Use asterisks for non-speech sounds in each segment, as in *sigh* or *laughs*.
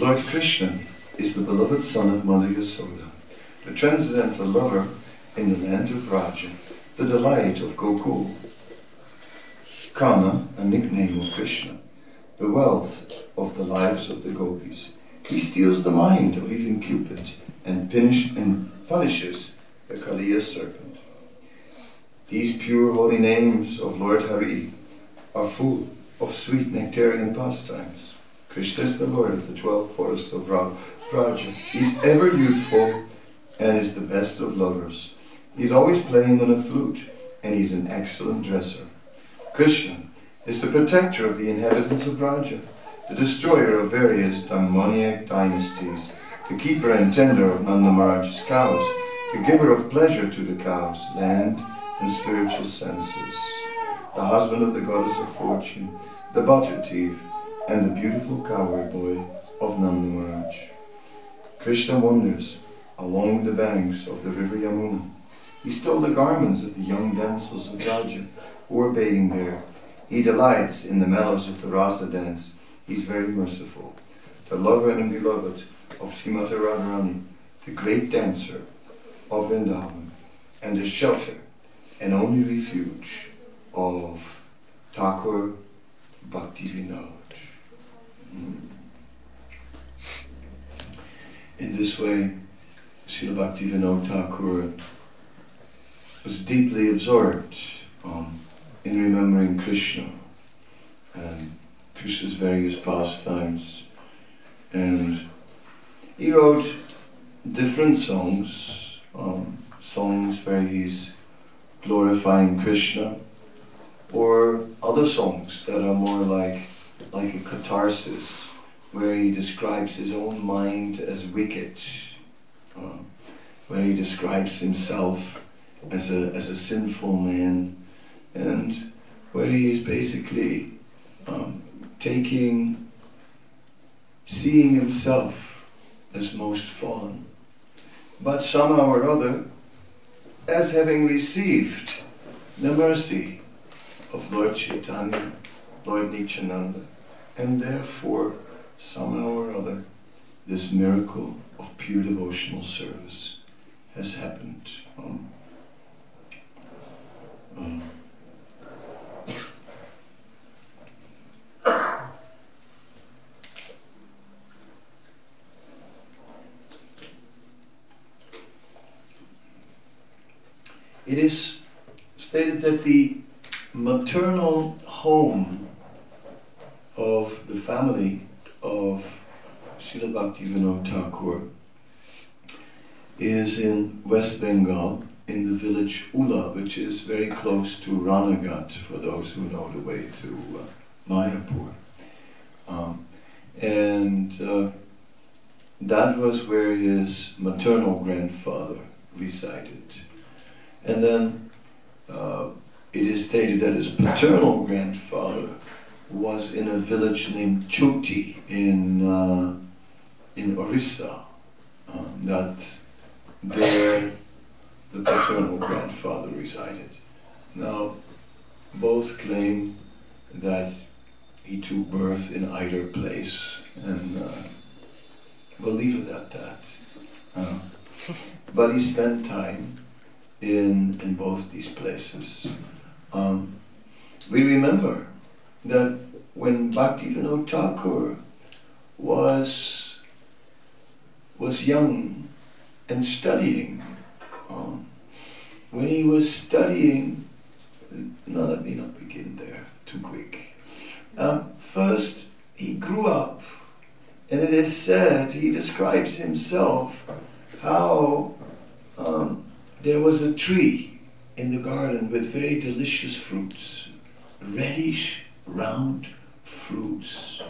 Lord Krishna is the beloved son of Mother Yasoda, the transcendental lover in the land of Vraja, the delight of Gokul. Kana, a nickname of Krishna, the wealth of the lives of the gopis. He steals the mind of even Cupid and, and punishes the Kaliya serpent. These pure holy names of Lord Hari are full of sweet nectarian pastimes. Krishna is the Lord of the twelve forests of Vraja. He's ever youthful and is the best of lovers. He's always playing on a flute and he's an excellent dresser. Krishna is the protector of the inhabitants of Vraja, the destroyer of various demoniac dynasties, the keeper and tender of Nanda Maharaj's cows, the giver of pleasure to the cows, land, and spiritual senses, the husband of the goddess of fortune, the butter thief, and the beautiful cowherd boy of Nanda Maharaj. Krishna wanders along the banks of the river Yamuna. He stole the garments of the young damsels of Vraja who were bathing there. He delights in the mellows of the rasa dance. He's very merciful. The lover and beloved of Srimati Radharani, the great dancer of Vrindavan, and the shelter and only refuge of Thakur Bhakti Vinod. In this way, Srila Bhakti Vinod Thakur was deeply absorbed um, in remembering Krishna and Krishna's various pastimes. And he wrote different songs, um, songs where he's glorifying Krishna, or other songs that are more like like a catharsis, where he describes his own mind as wicked, uh, where he describes himself as a, as a sinful man, and where he is basically um, taking, seeing himself as most fallen, but somehow or other as having received the mercy of Lord Chaitanya, Lord Nityananda, and therefore, somehow or other, this miracle of pure devotional service has happened. Um, um, it is stated that the maternal home of the family of Srila Bhaktivinoda Thakur is in West Bengal in the village Ula, which is very close to Ranaghat for those who know the way to uh, Mayapur. Um, and uh, that was where his maternal grandfather resided. And then uh, it is stated that his paternal grandfather was in a village named Choti in uh, in Orissa. Um, that there the paternal grandfather resided. Now, both claim that he took birth in either place, and uh, we'll leave it at that. Uh, but he spent time in in both these places. Um, we remember that when Bhaktivinoda Thakur was was young and studying, um, when he was studying, no, let me not begin there too quick. Um, first, he grew up, and it is said he describes himself how um, there was a tree in the garden with very delicious fruits, reddish, round fruits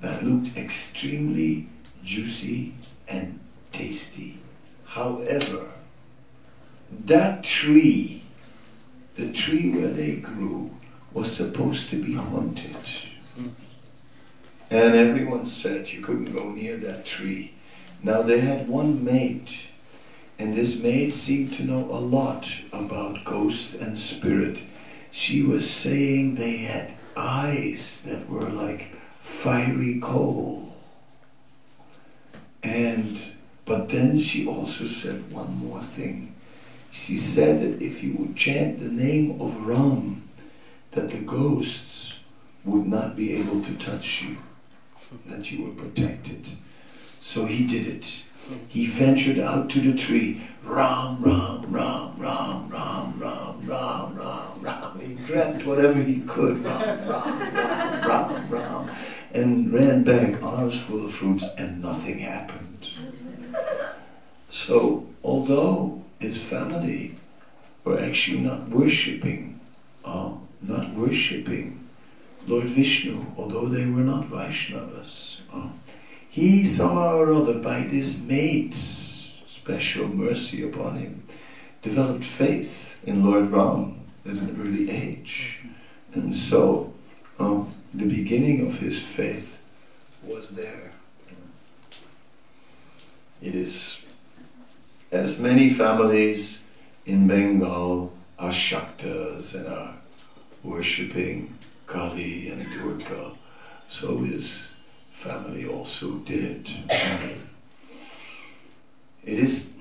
that looked extremely juicy and tasty. However, that tree, the tree where they grew, was supposed to be haunted. And everyone said you couldn't go near that tree. Now they had one maid, and this maid seemed to know a lot about ghosts and spirit. She was saying they had eyes that were like fiery coal. And but then she also said one more thing. She said that if you would chant the name of Ram, that the ghosts would not be able to touch you, that you were protected. So he did it. He ventured out to the tree. Ram, Ram, Ram, Ram, Ram, Ram, Ram, Ram, Ram. He grabbed whatever he could. Ram, Ram, Ram, Ram. And ran back, arms full of fruits, and nothing happened. So, although his family were actually not worshipping, uh, not worshipping Lord Vishnu, although they were not Vaishnavas, uh, he somehow or other, by this mate's special mercy upon him, developed faith in Lord Ram at an early age. And so um, the beginning of his faith was there. It is, as many families in Bengal are Shaktas and are worshipping Kali and Durga, so his family also did. It is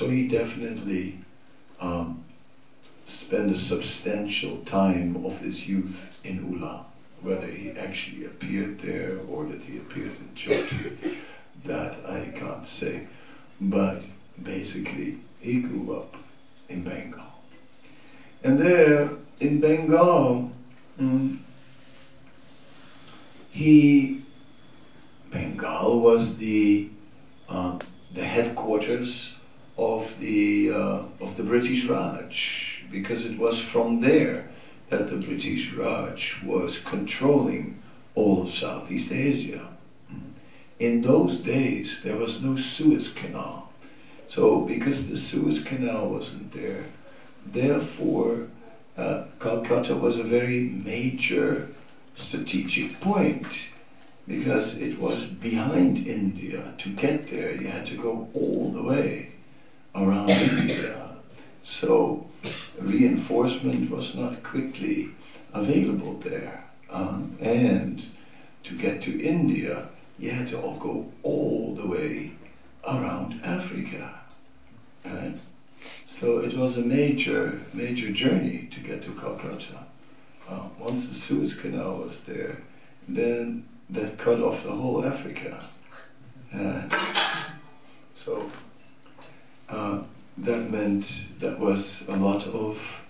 so he definitely um, spent a substantial time of his youth in Ula. Whether he actually appeared there or that he appeared in church, that I can't say. But basically, he grew up in Bengal. And there in Bengal, mm, he Bengal was the uh, the headquarters of the uh, of the British Raj because it was from there that the British Raj was controlling all of Southeast Asia. In those days, there was no Suez Canal. So, because the Suez Canal wasn't there, therefore, uh, Calcutta was a very major strategic point because it was behind India. To get there, you had to go all the way around *coughs* India. So reinforcement was not quickly available there. Um, and to get to India, you had to all go all the way around Africa. Right? So it was a major, major journey to get to Calcutta. Uh, once the Suez Canal was there, then that cut off the whole Africa. Uh, so uh, that meant that was a lot of,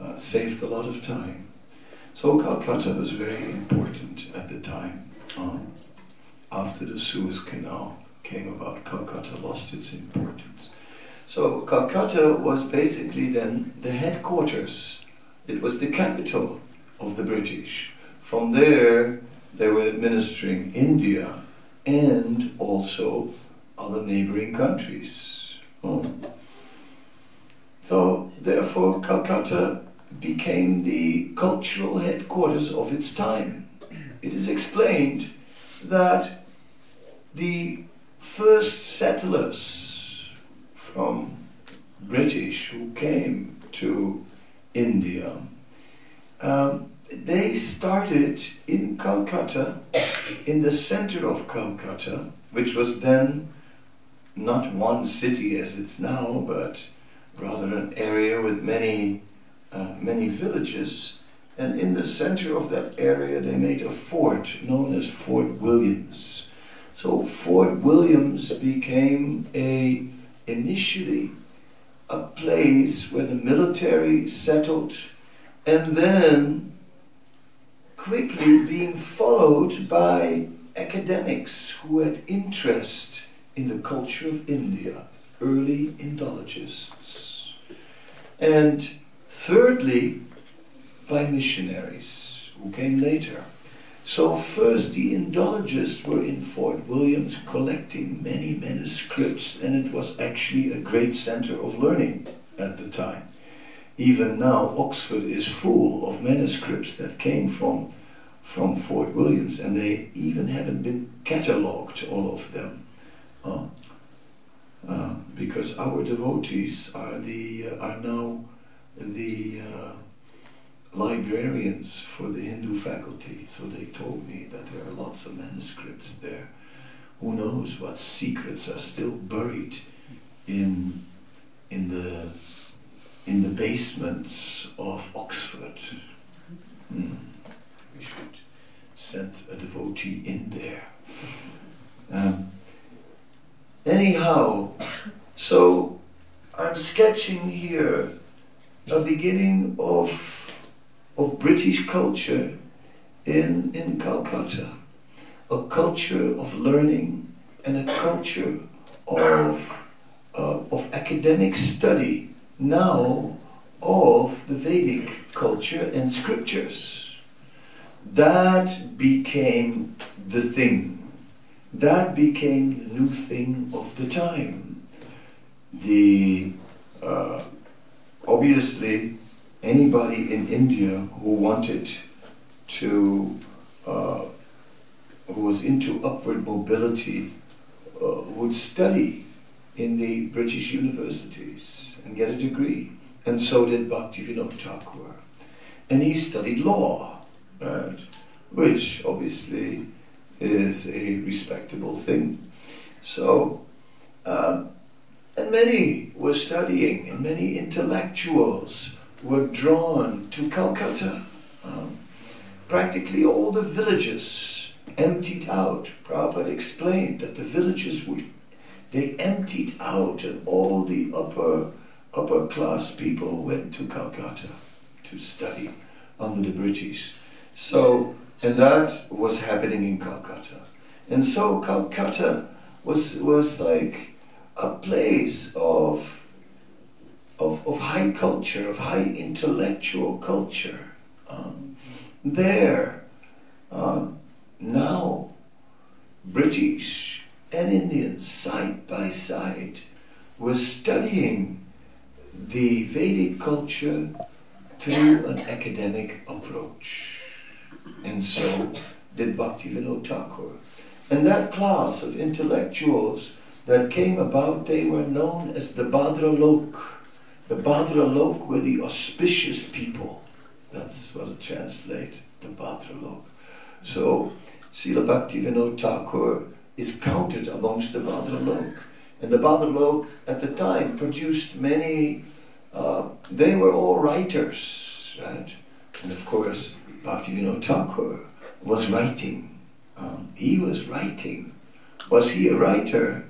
uh, saved a lot of time. So Calcutta was very important at the time. Um, after the Suez Canal came about, Calcutta lost its importance. So Calcutta was basically then the headquarters. It was the capital of the British. From there, they were administering India and also other neighboring countries. Oh. So, therefore, Calcutta became the cultural headquarters of its time. It is explained that the first settlers from British who came to India um, they started in Calcutta, in the center of Calcutta, which was then not one city as it's now, but rather an area with many, uh, many villages. And in the center of that area, they made a fort known as Fort Williams. So Fort Williams became a initially a place where the military settled and then quickly being followed by academics who had interest in the culture of India, early Indologists. And thirdly, by missionaries who came later. So first the Indologists were in Fort Williams collecting many manuscripts and it was actually a great center of learning at the time. Even now, Oxford is full of manuscripts that came from, from Fort Williams, and they even haven't been catalogued, all of them. Uh, uh, because our devotees are, the, uh, are now the uh, librarians for the Hindu faculty, so they told me that there are lots of manuscripts there who knows what secrets are still buried in, in, the, in the basements of Oxford. Hmm. We should send a devotee in there. Um, anyhow, so I'm sketching here a beginning of, of British culture in, in Calcutta. A culture of learning and a culture of, uh, of academic study now of the Vedic culture and scriptures. That became the thing. That became the new thing of the time. The uh, obviously anybody in India who wanted to, uh, who was into upward mobility, uh, would study in the British universities and get a degree. And so did Bhaktivinoda Thakur. And he studied law, right? Which obviously is a respectable thing. So, uh, and many were studying, and many intellectuals were drawn to Calcutta. Um, practically all the villages emptied out. Prabhupada explained that the villages would, they emptied out and all the upper, upper class people went to Calcutta to study under the British. So, and that was happening in Calcutta. And so Calcutta was, was like a place of, of, of high culture, of high intellectual culture. Um, there, um, now, British and Indians side by side were studying the Vedic culture through an academic approach. And so did Bhaktivinoda Thakur. And that class of intellectuals that came about, they were known as the Bhadralok. The Bhadralok were the auspicious people. That's what it translates, the Bhadralok. So, Srila Bhaktivinoda Thakur is counted amongst the Bhadralok. And the Bhadralok at the time produced many, uh, they were all writers, right? And of course, Bhaktivinoda Thakur was writing. Um, he was writing. Was he a writer?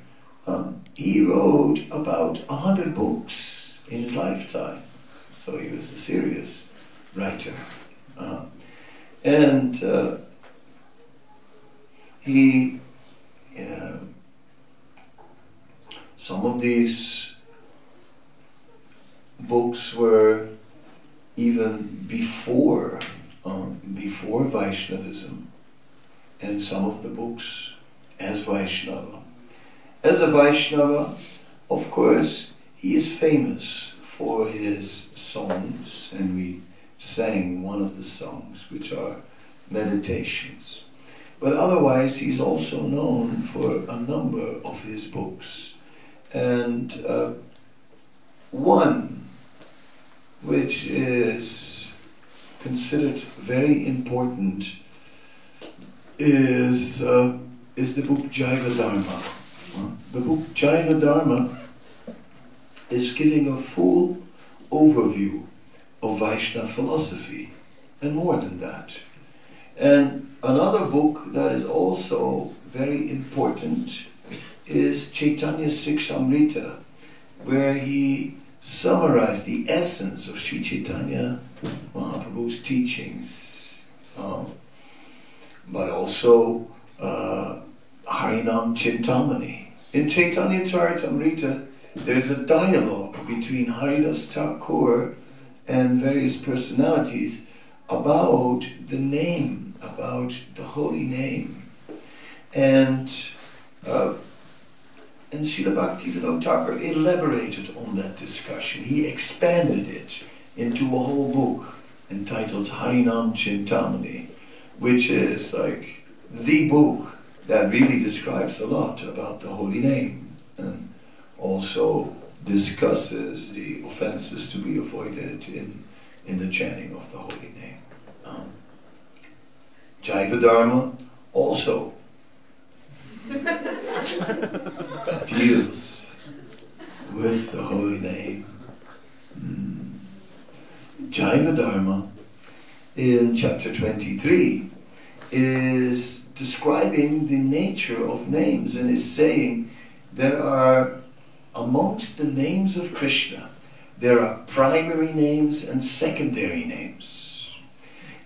Um, he wrote about a hundred books in his lifetime, so he was a serious writer. Uh, and uh, he, uh, some of these books were even before um, before Vaishnavism, and some of the books as Vaishnava. As a Vaishnava, of course, he is famous for his songs, and we sang one of the songs, which are meditations. But otherwise, he's also known for a number of his books. And uh, one, which is considered very important, is, uh, is the book Jaiva Dharma. The book Jaiva Dharma is giving a full overview of Vaishnava philosophy, and more than that. And another book that is also very important is Chaitanya Shikshamrita, where he summarized the essence of Sri Chaitanya Mahaprabhu's teachings, um, but also uh, Harinam Chintamani. In Chaitanya Charitamrita, there's a dialogue between Haridas Thakur and various personalities about the name, about the holy name. And uh, and Srila Bhaktivinoda Thakur elaborated on that discussion. He expanded it into a whole book entitled Harinam Chintamani, which is like the book that really describes a lot about the holy name and also discusses the offenses to be avoided in, in the chanting of the holy name. Um, Jaiva Dharma also *laughs* deals with the holy name. Mm. Jaiva Dharma in chapter 23 is describing the nature of names and is saying there are amongst the names of Krishna there are primary names and secondary names.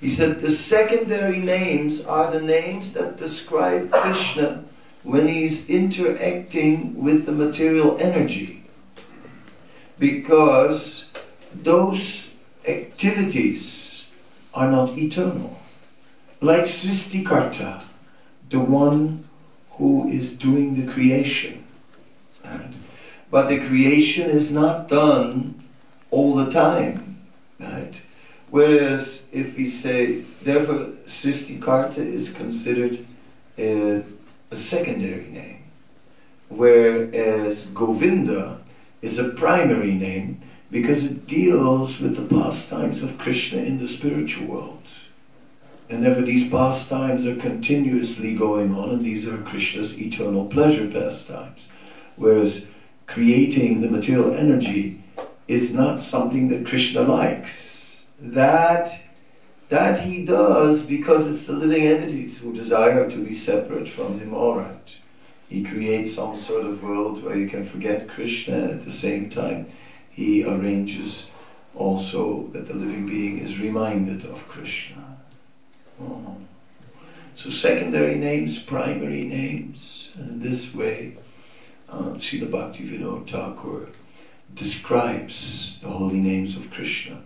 He said the secondary names are the names that describe Krishna when he's interacting with the material energy. Because those activities are not eternal. Like Sristikarta, the one who is doing the creation. Right? But the creation is not done all the time. Right? Whereas if we say, therefore, Sristikarta is considered a, a secondary name, whereas Govinda is a primary name because it deals with the pastimes of Krishna in the spiritual world. And therefore, these pastimes are continuously going on, and these are Krishna's eternal pleasure pastimes. Whereas creating the material energy is not something that Krishna likes. That, that he does because it's the living entities who desire to be separate from him, all right. He creates some sort of world where you can forget Krishna, and at the same time, he arranges also that the living being is reminded of Krishna. Oh. So secondary names, primary names, and in this way, uh, Srila Bhakti Vinod Thakur describes the holy names of Krishna.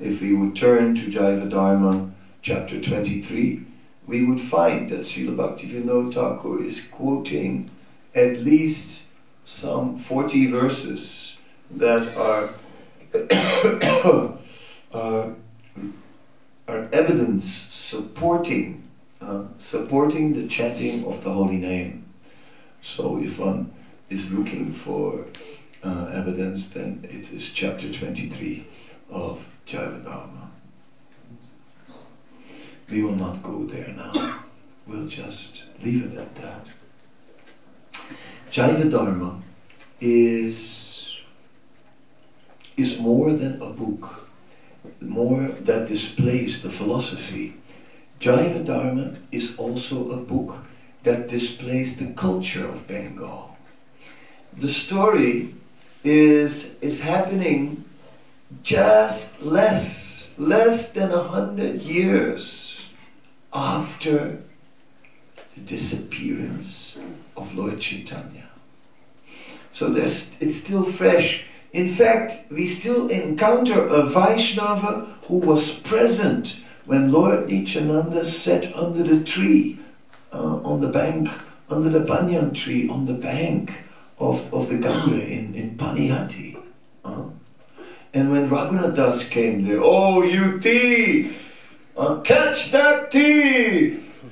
If we would turn to Jaiva Dharma chapter 23, we would find that Srila Bhakti Vinod Thakur is quoting at least some 40 verses that are, are *coughs* are evidence supporting uh, supporting the chanting of the holy name. So if one is looking for uh, evidence, then it is chapter 23 of Dharma. We will not go there now. We'll just leave it at that. Dharma is, is more than a book more that displays the philosophy. Jaiva Dharma is also a book that displays the culture of Bengal. The story is, is happening just less, less than a hundred years after the disappearance of Lord Chaitanya. So there's, it's still fresh in fact, we still encounter a Vaishnava who was present when Lord Nityananda sat under the tree, uh, on the bank, under the banyan tree, on the bank of, of the Ganga in, in Panihati. Uh, and when Raghunath Das came there, oh, you thief! Uh, catch that thief!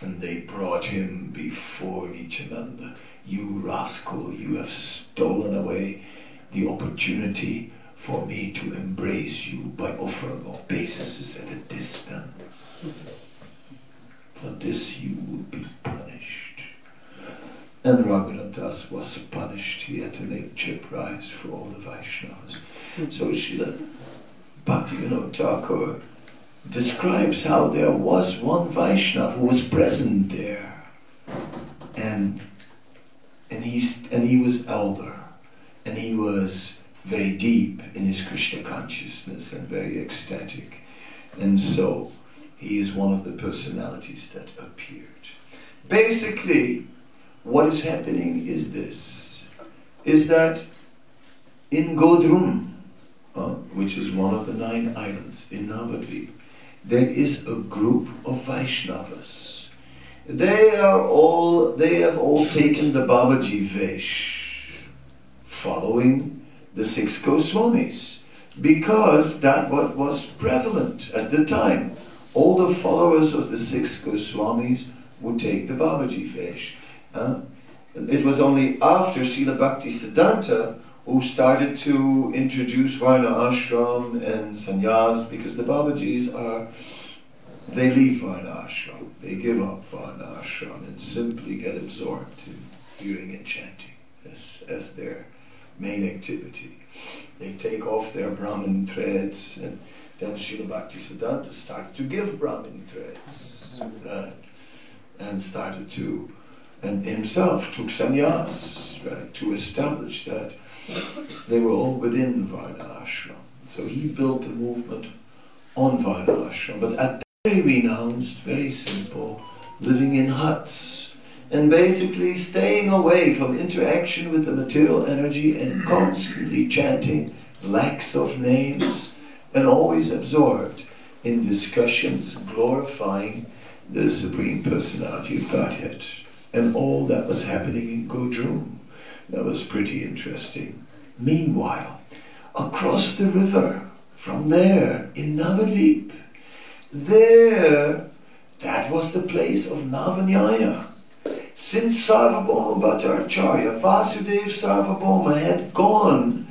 And they brought him before Nityananda. You rascal, you have stolen away the opportunity for me to embrace you by offering obeisances at a distance. For this you would be punished. And Raghunath Das was punished. He had to make chip rice for all the Vaishnavas. So Srila Bhaktivinoda Thakur describes how there was one Vaishnava who was present there. And, and, he's, and he was elder and he was very deep in his Krishna consciousness and very ecstatic. And so he is one of the personalities that appeared. Basically, what is happening is this, is that in Godrum, uh, which is one of the nine islands in Navadvip, there is a group of Vaishnavas. They are all, they have all taken the Babaji Vesh following the six Goswamis because that what was prevalent at the time. All the followers of the six Goswamis would take the Babaji Vesh. Uh, it was only after Srila Bhakti Siddhanta who started to introduce Varna Ashram and Sannyas because the Babajis are, they leave Varna Ashram, they give up Varna Ashram and simply get absorbed in hearing and chanting as, as their main activity. They take off their Brahmin threads and then Srila Bhaktisiddhanta started to give Brahmin threads, right? And started to, and himself took sannyas, right, to establish that they were all within Varna ashram. So he built a movement on Varna ashram, but at very renounced, very simple, living in huts, and basically staying away from interaction with the material energy and constantly chanting lakhs of names and always absorbed in discussions glorifying the Supreme Personality of Godhead and all that was happening in Godrum. That was pretty interesting. Meanwhile, across the river, from there in Navadvip, there, that was the place of Navanyaya. Since Sarvabhauma Bhattacharya, Vasudev Sarvabhauma had gone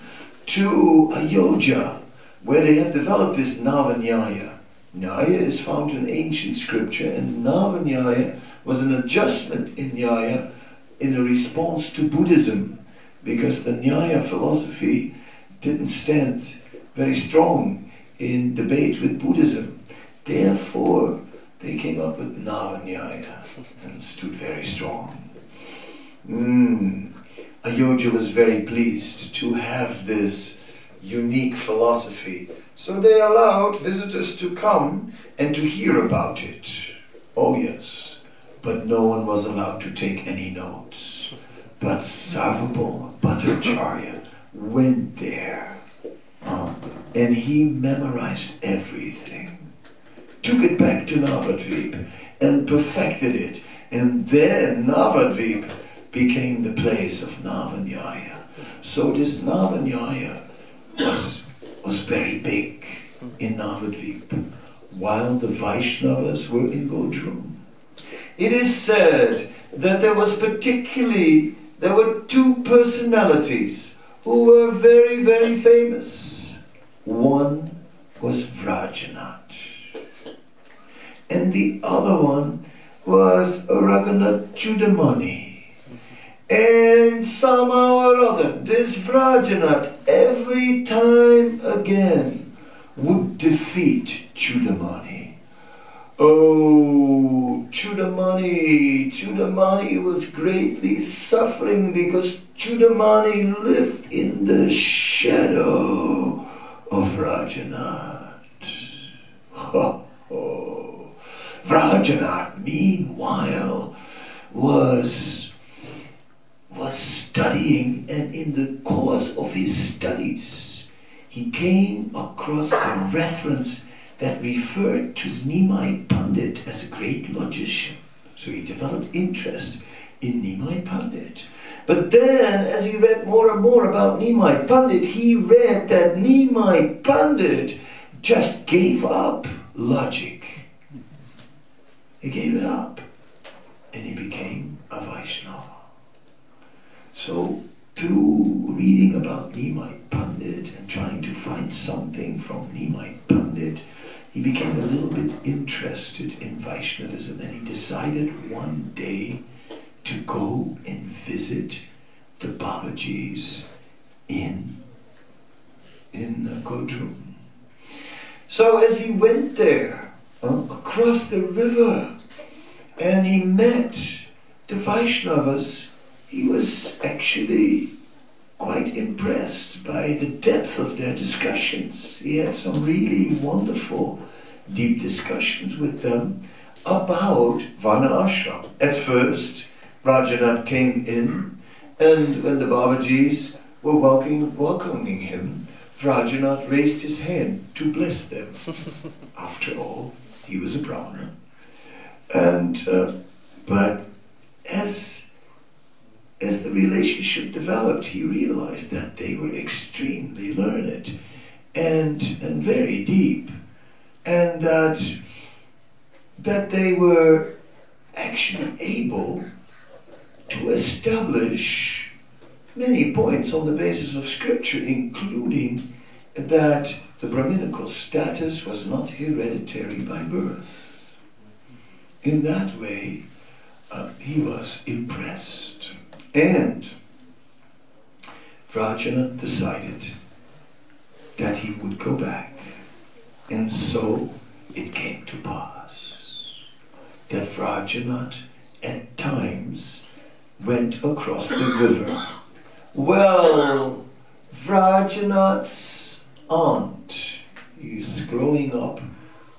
to Ayodhya where they had developed this Navanyaya. Nyaya is found in ancient scripture, and Navanyaya was an adjustment in Nyaya in a response to Buddhism, because the Nyaya philosophy didn't stand very strong in debate with Buddhism. Therefore, they came up with Navanyaya and stood very strong. Mm. Ayodhya was very pleased to have this unique philosophy. So they allowed visitors to come and to hear about it. Oh, yes. But no one was allowed to take any notes. But Sarvabhauma Bhattacharya went there um, and he memorized everything, took it back to Navadvip and perfected it. And then Navadvip became the place of Navanyaya. So this Navanyaya was, was very big in Navadvip, while the Vaishnavas were in Godrum. It is said that there was particularly, there were two personalities who were very, very famous. One was Vrajanath, and the other one was Raghunath Chudamani. And somehow or other, this Vrajanath every time again would defeat Chudamani. Oh, Chudamani, Chudamani was greatly suffering because Chudamani lived in the shadow of Vrajanath. Oh, *laughs* oh. Vrajanath, meanwhile, was was studying, and in the course of his studies, he came across a reference that referred to Nimai Pandit as a great logician. So he developed interest in Nimai Pandit. But then, as he read more and more about Nimai Pandit, he read that Nimai Pandit just gave up logic. He gave it up, and he became a Vaishnava. So, through reading about Nimai Pandit and trying to find something from Nimai Pandit, he became a little bit interested in Vaishnavism and he decided one day to go and visit the Babajis in, in Godrum. So as he went there, uh, across the river, and he met the Vaishnavas he was actually quite impressed by the depth of their discussions. He had some really wonderful, deep discussions with them about Varna Ashram. At first, Vrajanath came in, and when the Babajis were welcoming, welcoming him, Vrajanath raised his hand to bless them. *laughs* After all, he was a Brahmana. And, uh, but as as the relationship developed, he realized that they were extremely learned and, and very deep, and that, that they were actually able to establish many points on the basis of scripture, including that the Brahminical status was not hereditary by birth. In that way, uh, he was impressed. And Vrajana decided that he would go back And so it came to pass that Vrajanath at times went across the river. Well, Vrajanath's aunt, he's growing up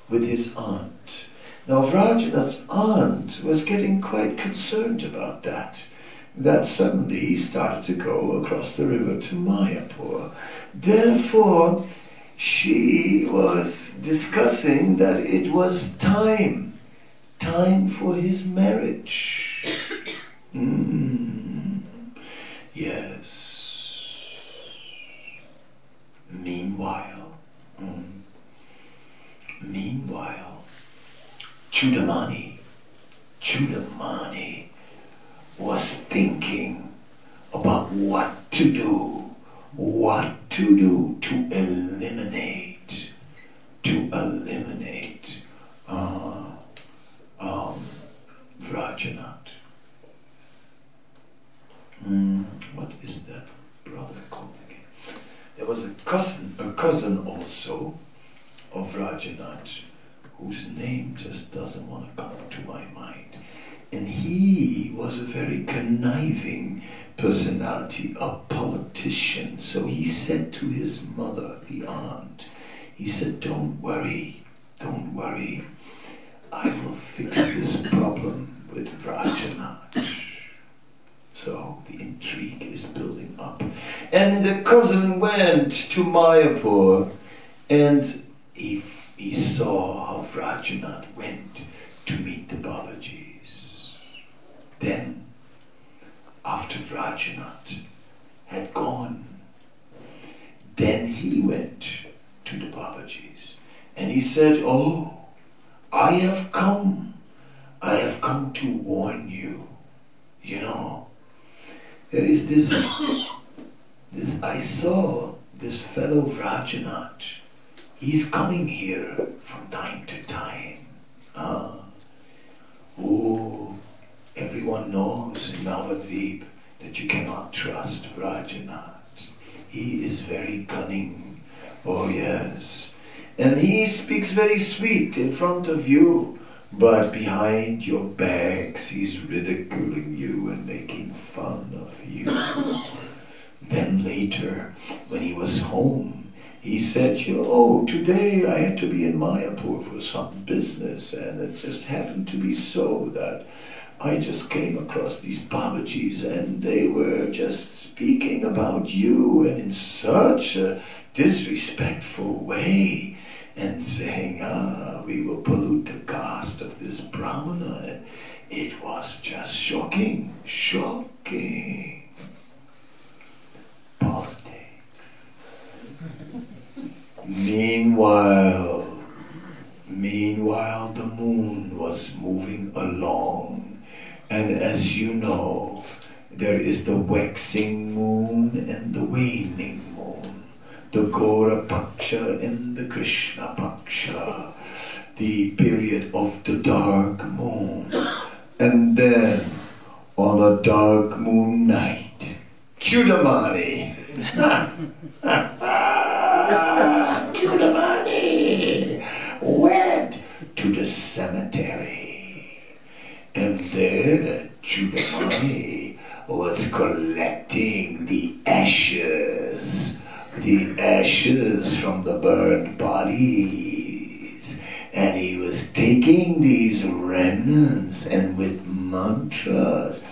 with his aunt. Now Vrajanath's aunt was getting quite concerned about that. That suddenly he started to go across the river to Mayapur. Therefore, she was discussing that it was time, time for his marriage. Mm. Yes. Meanwhile, mm. meanwhile, Chudamani, Chudamani was thinking about what to do what to do to eliminate, to eliminate uh, um, Vrajanath. Mm, what is that brother called again? There was a cousin, a cousin also of Vrajanath, whose name just doesn't want to come to my mind. And he was a very conniving personality, a politician. So he said to his mother, the aunt, he said, Don't worry, don't worry. I will fix this problem with Vrajanath. So the intrigue is building up. And the cousin went to Mayapur and he, he saw how Vrajanath went to meet the Babajis. Then after Vrajanath had gone. Then he went to the Babajis and he said, Oh, I have come. I have come to warn you. You know, there is this, this I saw this fellow Vrajanath. He's coming here from time to time. Uh, oh, Everyone knows in Navadvip that you cannot trust Vrajanath. He is very cunning. Oh yes. And he speaks very sweet in front of you, but behind your backs he's ridiculing you and making fun of you. *coughs* then later, when he was home, he said, oh, today I had to be in Mayapur for some business, and it just happened to be so that I just came across these Babajis and they were just speaking about you and in such a disrespectful way and saying, ah, we will pollute the caste of this Brahmana. It was just shocking, shocking. Politics. meanwhile, meanwhile, the moon was moving along and as you know, there is the waxing moon and the waning moon, the Gora Paksha and the Krishna Paksha, the period of the dark moon. And then on a dark moon night, Chudamani. *laughs* Chudamani went to the cemetery and there, Chudamani was collecting the ashes, the ashes from the burned bodies. And he was taking these remnants and with mantras,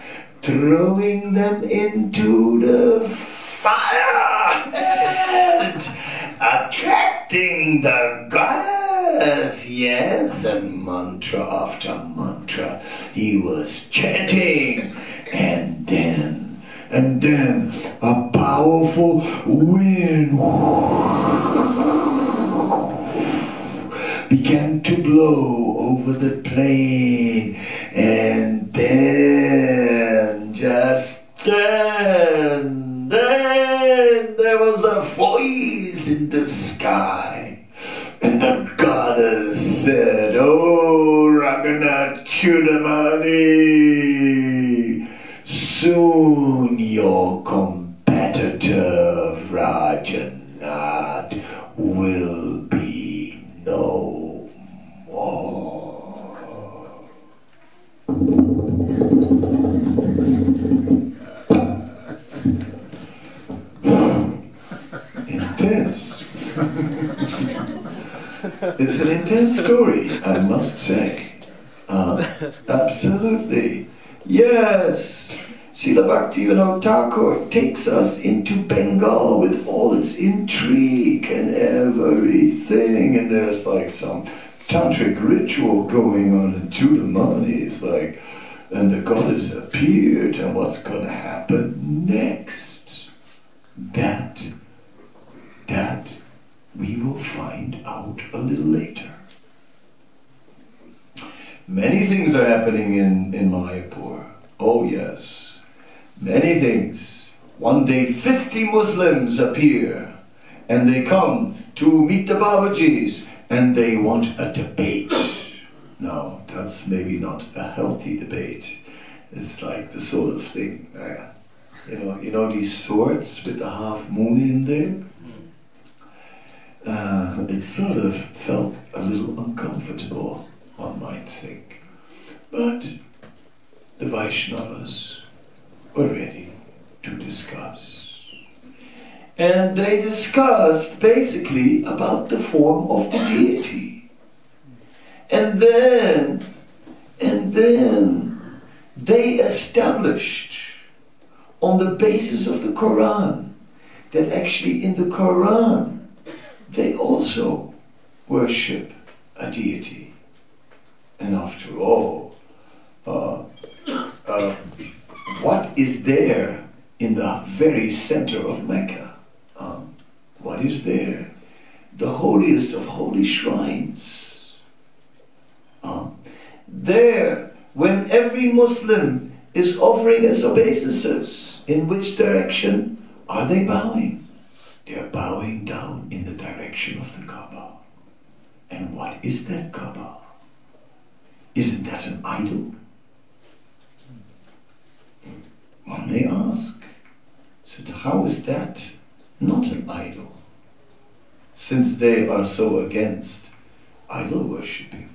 throwing them into the fire and attracting the goddess. Yes, and mantra after mantra he was chanting, and then, and then a powerful wind began to blow over the plain, and then just then, then there was a voice in the sky, and the goddess said, "Oh, Raghunath Chudamani, soon your competitor Vrajanath will be no intense story, I must say. Uh, absolutely. Yes. Srila Bhaktivinoda Thakur takes us into Bengal with all its intrigue and everything. And there's like some tantric ritual going on in Chudamani. It's like, and the goddess appeared, and what's going to happen next? That, that we will find out a little later. Many things are happening in, in Mayapur. Oh, yes. Many things. One day, 50 Muslims appear and they come to meet the Babajis and they want a debate. Now, that's maybe not a healthy debate. It's like the sort of thing, uh, you know, you know these swords with the half moon in there? Uh, it sort of felt a little uncomfortable, one might think. But the Vaishnavas were ready to discuss. And they discussed basically about the form of the deity. And then, and then they established on the basis of the Quran that actually in the Quran they also worship a deity. And after all, uh, uh, what is there in the very center of Mecca? Um, what is there? The holiest of holy shrines. Um, there, when every Muslim is offering his obeisances, in which direction are they bowing? They are bowing down in the direction of the Kaaba. And what is that Kaaba? Isn't that an idol? One may ask, so how is that not an idol? Since they are so against idol worshipping.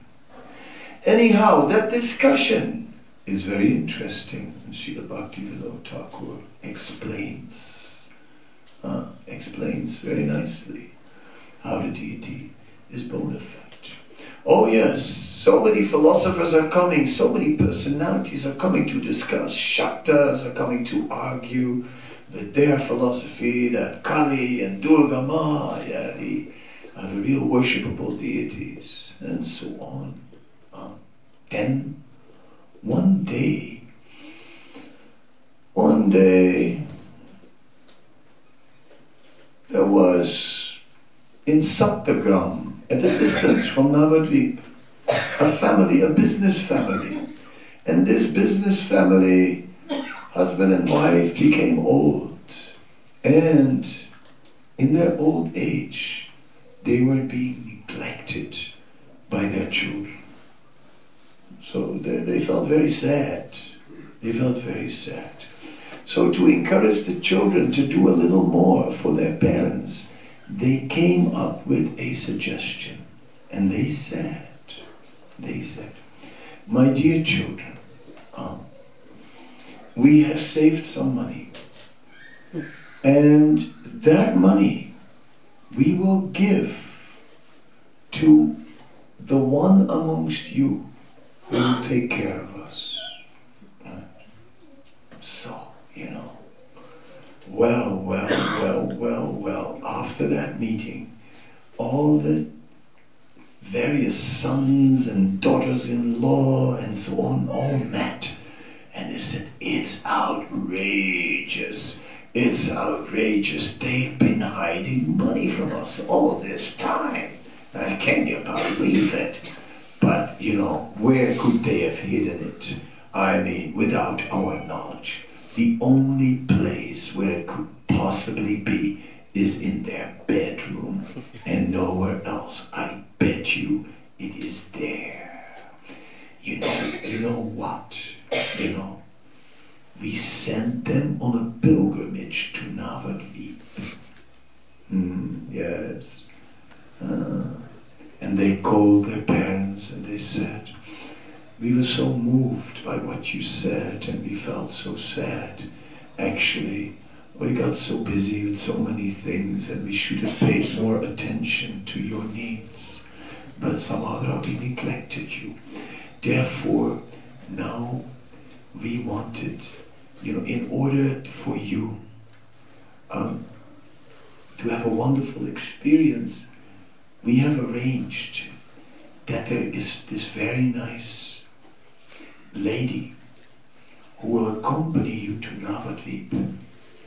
Anyhow, that discussion is very interesting. And Srila Bhaktivinoda Thakur explains, uh, explains very nicely how the deity is bona fide. Oh yes, so many philosophers are coming, so many personalities are coming to discuss, Shaktas are coming to argue with their philosophy that Kali and Durga Ma yeah, the, are the real worshipable deities, and so on. Um, then, one day, one day, there was in Saptagram, at a distance from Navadvip, a family, a business family. And this business family, husband and wife, became old. And in their old age, they were being neglected by their children. So they, they felt very sad. They felt very sad. So to encourage the children to do a little more for their parents, they came up with a suggestion. And they said, they said, my dear children, um, we have saved some money. And that money we will give to the one amongst you who will take care of us. So, you know, well, well, well, well, well, after that meeting, all the various sons and daughters-in-law and so on all met. And they said, it's outrageous. It's outrageous. They've been hiding money from us all this time. Uh, can you believe it? But, you know, where could they have hidden it? I mean, without our knowledge. The only place where it could possibly be is in their bedroom and nowhere else. I bet you it is there. You know, you know what? You know, we sent them on a pilgrimage to Navadvip. Mm, yes. Uh, and they called their parents and they said, we were so moved by what you said and we felt so sad. Actually, we got so busy with so many things and we should have paid more attention to your needs. but somehow we neglected you. Therefore, now we wanted, you know, in order for you um, to have a wonderful experience, we have arranged that there is this very nice lady who will accompany you to Navadvip.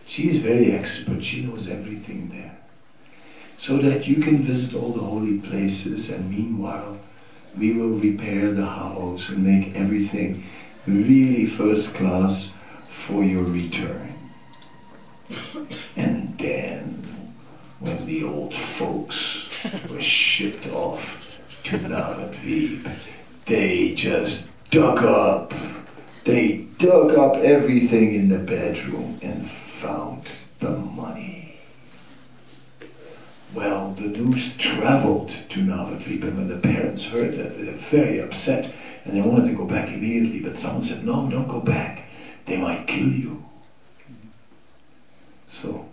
She is very expert, she knows everything there. So that you can visit all the holy places and meanwhile we will repair the house and make everything really first class for your return. And then, when the old folks *laughs* were shipped off to Navadvip, they just dug up, they dug up everything in the bedroom and found the money. Well, the news traveled to Navadvip, and when the parents heard that, they were very upset, and they wanted to go back immediately, but someone said, no, don't go back. They might kill you. So,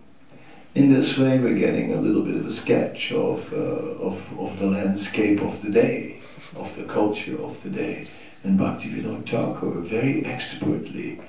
in this way, we're getting a little bit of a sketch of, uh, of, of the landscape of the day, of the culture of the day. And Bhaktivinoda Thakur very expertly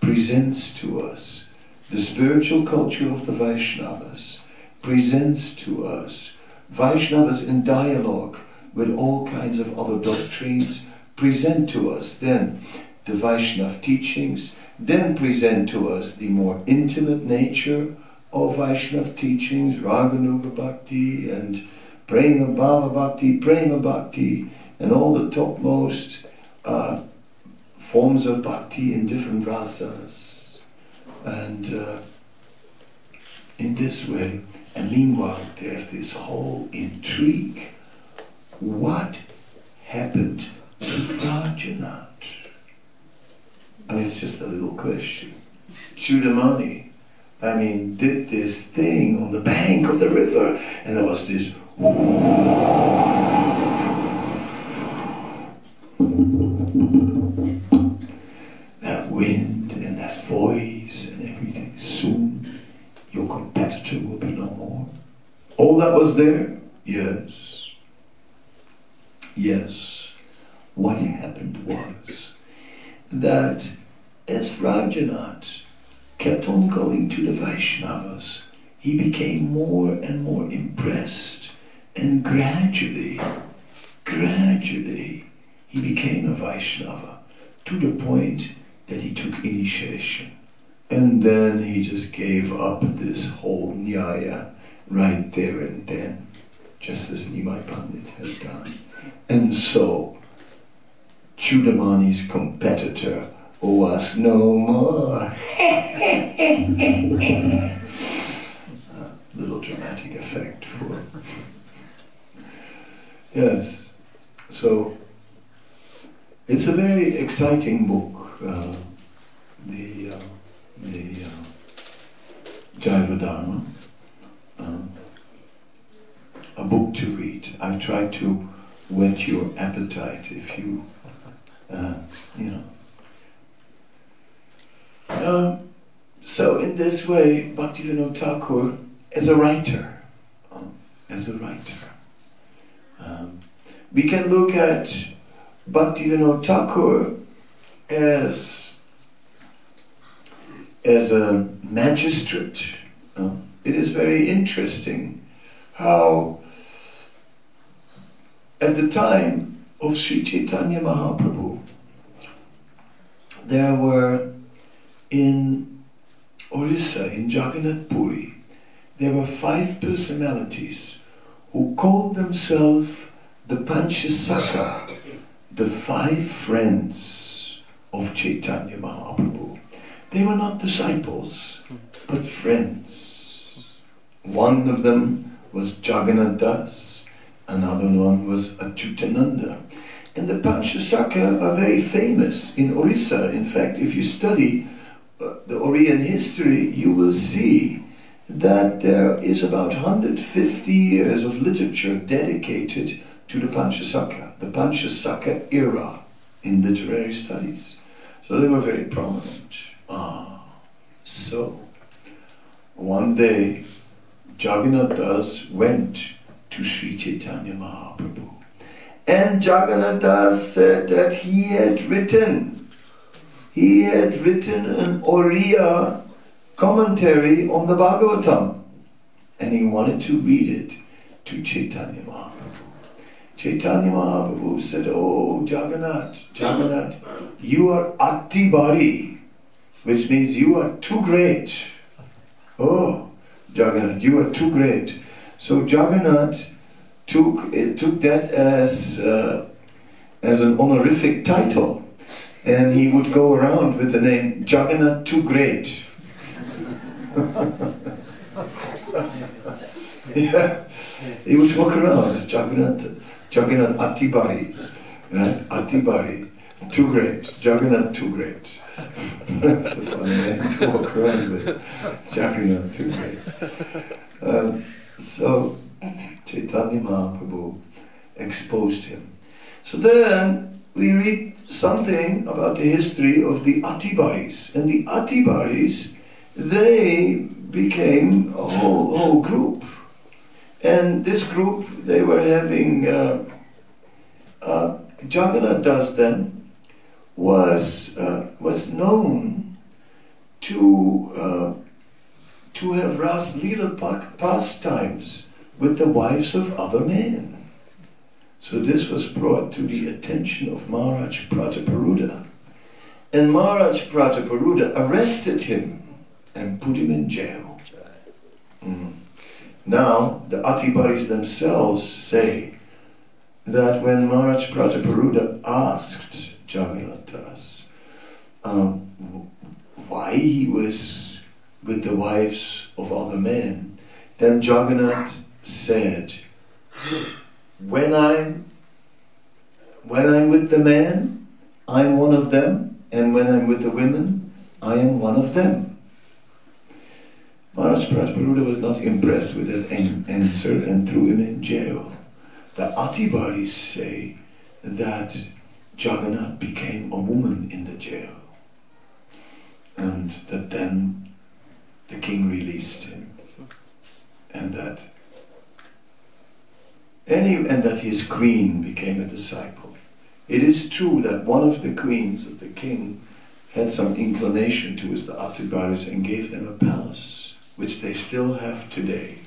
presents to us the spiritual culture of the Vaishnavas, presents to us Vaishnavas in dialogue with all kinds of other doctrines, present to us then the Vaishnav teachings, then present to us the more intimate nature of Vaishnav teachings, Raganuga Bhakti and Prema Bhava Bhakti, Prema Bhakti, and all the topmost uh, forms of bhakti in different rasas. And uh, in this way, and meanwhile, there's this whole intrigue. What happened to Vrajanath? I mean, it's just a little question. Chudamani, I mean, did this thing on the bank of the river, and there was this. Wind and that voice and everything. Soon your competitor will be no more. All that was there? Yes. Yes. What happened was that as Vrajanath kept on going to the Vaishnavas, he became more and more impressed, and gradually, gradually, he became a Vaishnava to the point that he took initiation. And then he just gave up this whole Nyaya right there and then, just as Nimai Pandit had done. And so, Chudamani's competitor was no more. *laughs* little dramatic effect for. Yes, so it's a very exciting book, uh, the uh, the uh, Jaiva Dharma, um, a book to read. I try to whet your appetite if you, uh, you know. Um, so in this way, Bhaktivinoda Thakur, as a writer, um, as a writer, um, we can look at Bhaktivinoda Thakur as as a magistrate. Um, it is very interesting how at the time of Sri Chaitanya Mahaprabhu, there were in Orissa, in Jagannath Puri, there were five personalities who called themselves the Panchasakha, the five friends of Chaitanya Mahaprabhu. They were not disciples, but friends. One of them was Jagannath Das, another one was Achyutananda. And the Panchasakha are very famous in Orissa. In fact, if you study uh, the Oriyan history, you will see that there is about 150 years of literature dedicated to the Panchasakha, the Panchasakha era in literary studies. So they were very prominent. Ah, so one day Jagannath Das went to Sri Chaitanya Mahaprabhu And Jagannath said that he had written, he had written an Oriya commentary on the Bhagavatam. And he wanted to read it to Chaitanya Mahaprabhu. Chaitanya Mahaprabhu said, Oh, Jagannath, Jagannath, you are Ati Bari, which means you are too great. Oh, Jagannath, you are too great. So Jagannath took, it took that as, uh, as an honorific title. And he would go around with the name Jagannath Too Great. *laughs* yeah. He would walk around as Jagannath, Jagannath Atibari, right? Atibari, too great, Jagannath too great. That's a fun name to walk around with, Jagannath too great. Um, so Chaitanya Mahaprabhu exposed him. So then we read something about the history of the Atibaris. And the Atibaris, they became a whole, whole group. And this group, they were having, uh, uh, Das then was, uh, was known to, uh, to have Ras Lila pastimes with the wives of other men. So this was brought to the attention of Maharaj Prataparudra. And Maharaj Prataparudra arrested him and put him in jail. Mm. Now, the Atibaris themselves say that when Maharaj Prataparudra asked Jagannathas um, why he was with the wives of other men, then Jagannath said, when I'm when I'm with the men, I'm one of them, and when I'm with the women, I am one of them. Maharaj Prataparudra was not impressed with that answer and threw him in jail. The Atibaris say that Jagannath became a woman in the jail and that then the king released him and that any, and that his queen became a disciple. It is true that one of the queens of the king had some inclination towards the Atibaris and gave them a palace, which they still have today.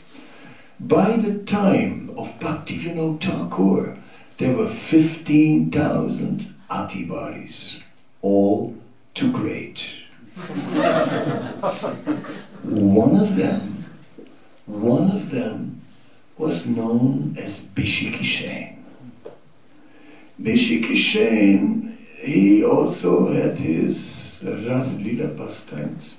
By the time of Bhaktivinoda Thakur, there were 15,000 Atibaris, all too great. *laughs* one of them, one of them was known as Bishikishen. Bishikishen, he also had his Ras Lila pastimes.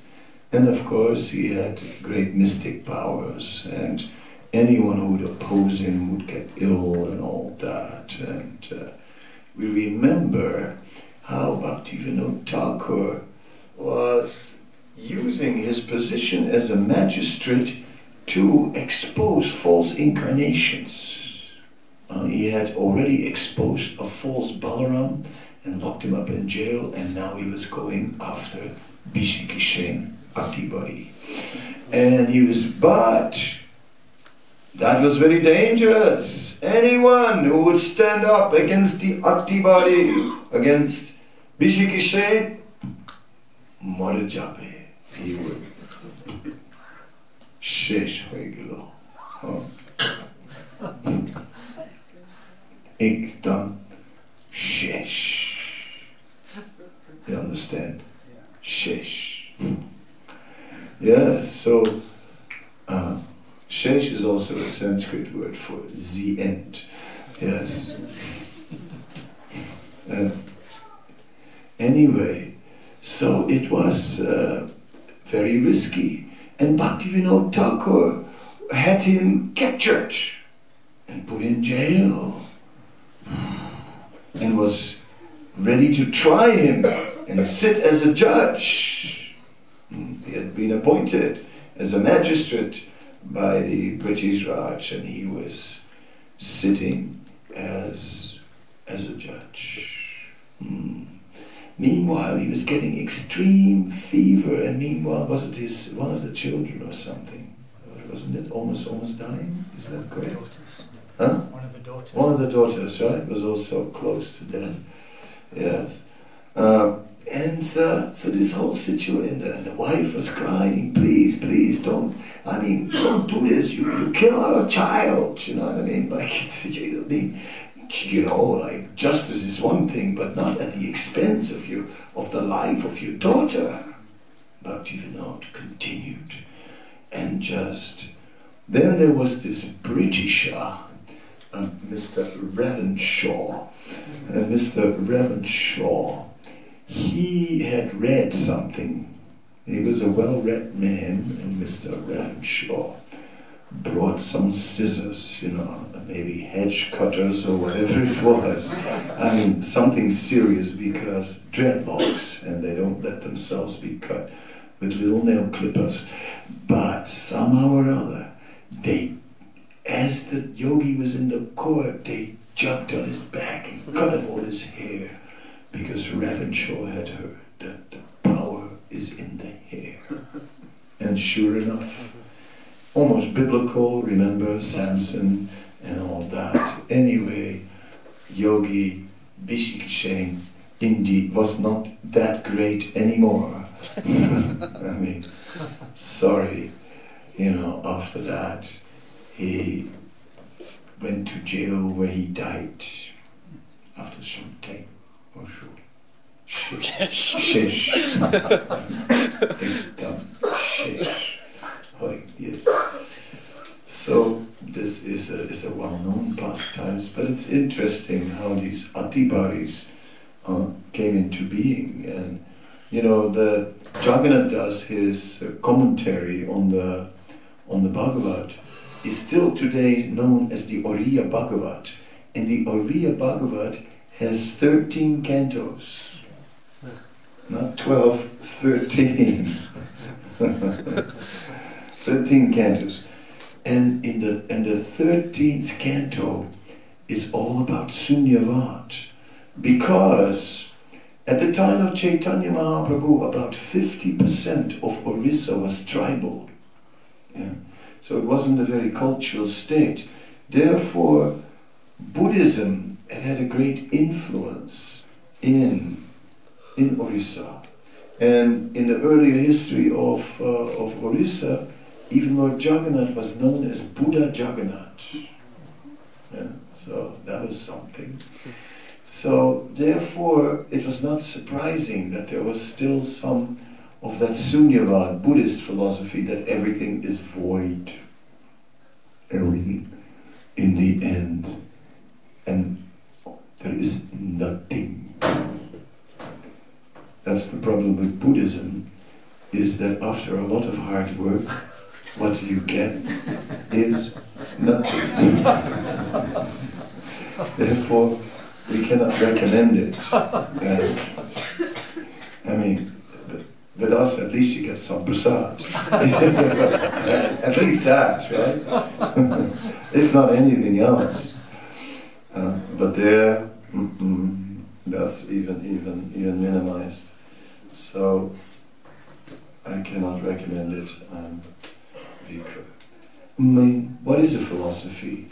And of course, he had great mystic powers, and anyone who would oppose him would get ill and all that. And uh, we remember how Bhaktivinoda Thakur was using his position as a magistrate to expose false incarnations. Uh, he had already exposed a false Balaram and locked him up in jail, and now he was going after Bishikishen Atibari. And he was, but that was very dangerous. Anyone who would stand up against the Atibari, against Bishikishen, Marajabe, he would শেষ হয়ে গেল একদম শেষ you understand shesh yeah so uh, shesh is also a Sanskrit word for the end. Yes. Uh, anyway so it was uh, very risky. And Bhaktivinoda Thakur had him captured and put in jail. And was ready to try him and sit as a judge. He had been appointed as a magistrate by the British Raj and he was sitting as, as a judge. Hmm. Meanwhile, he was getting extreme fever, and meanwhile, was it his one of the children or something? Wasn't it almost almost dying? Is that correct? Huh? One of the daughters. One of the daughters, right, was also close to death. Yes. Uh, and uh, so this whole situation, and the wife was crying, please, please don't, I mean, don't do this, you, you kill our child, you know what I mean? *laughs* Like, it's, you, know, you know, like, justice is one thing, but not at the expense of you, of the life of your daughter. But Bhaktivinoda continued, and just, then there was this Britisher, uh, Mr. Ravenshaw, and Mr. Ravenshaw, he had read something. He was a well-read man, and Mr. Ravenshaw brought some scissors, you know, maybe hedge cutters or whatever it was. I mean, something serious because dreadlocks, and they don't let themselves be cut with little nail clippers. But somehow or other, they, as the yogi was in the court, they jumped on his back and cut off all his hair because Ravenshaw had heard that the power is in the hair. And sure enough, almost biblical, remember Samson and all that. Anyway, Yogi Bishikshane indeed was not that great anymore. *laughs* I mean, sorry, you know, after that, he went to jail where he died after some time Like yes. *laughs* So this is a, is a well-known pastimes, but it's interesting how these atibaris uh, came into being. And you know, the Jagannath Das his uh, commentary on the on the Bhagavat is still today known as the Oriya Bhagavat. And the Oriya Bhagavat has 13 cantos. Not 12, 13. *laughs* 13 cantos. And in the and the 13th canto is all about Sunyavad. Because at the time of Chaitanya Mahaprabhu, about 50% of Orissa was tribal. Yeah. So it wasn't a very cultural state. Therefore, Buddhism had had a great influence in, in Orissa. And in the earlier history of, uh, of Orissa, even Lord Jagannath was known as Buddha Jagannath. Yeah, so that was something. So therefore, it was not surprising that there was still some of that Sunyavad Buddhist philosophy that everything is void. Everything in the end. And there is nothing. That's the problem with Buddhism, is that after a lot of hard work, what you get is nothing. Therefore, we cannot recommend it. And, I mean, with us, at least you get some prasad. *laughs* at least that, right? *laughs* if not anything else. Uh, but there, mm -mm, that's even even even minimized. So I cannot recommend it. Um, because, mean, what is a philosophy?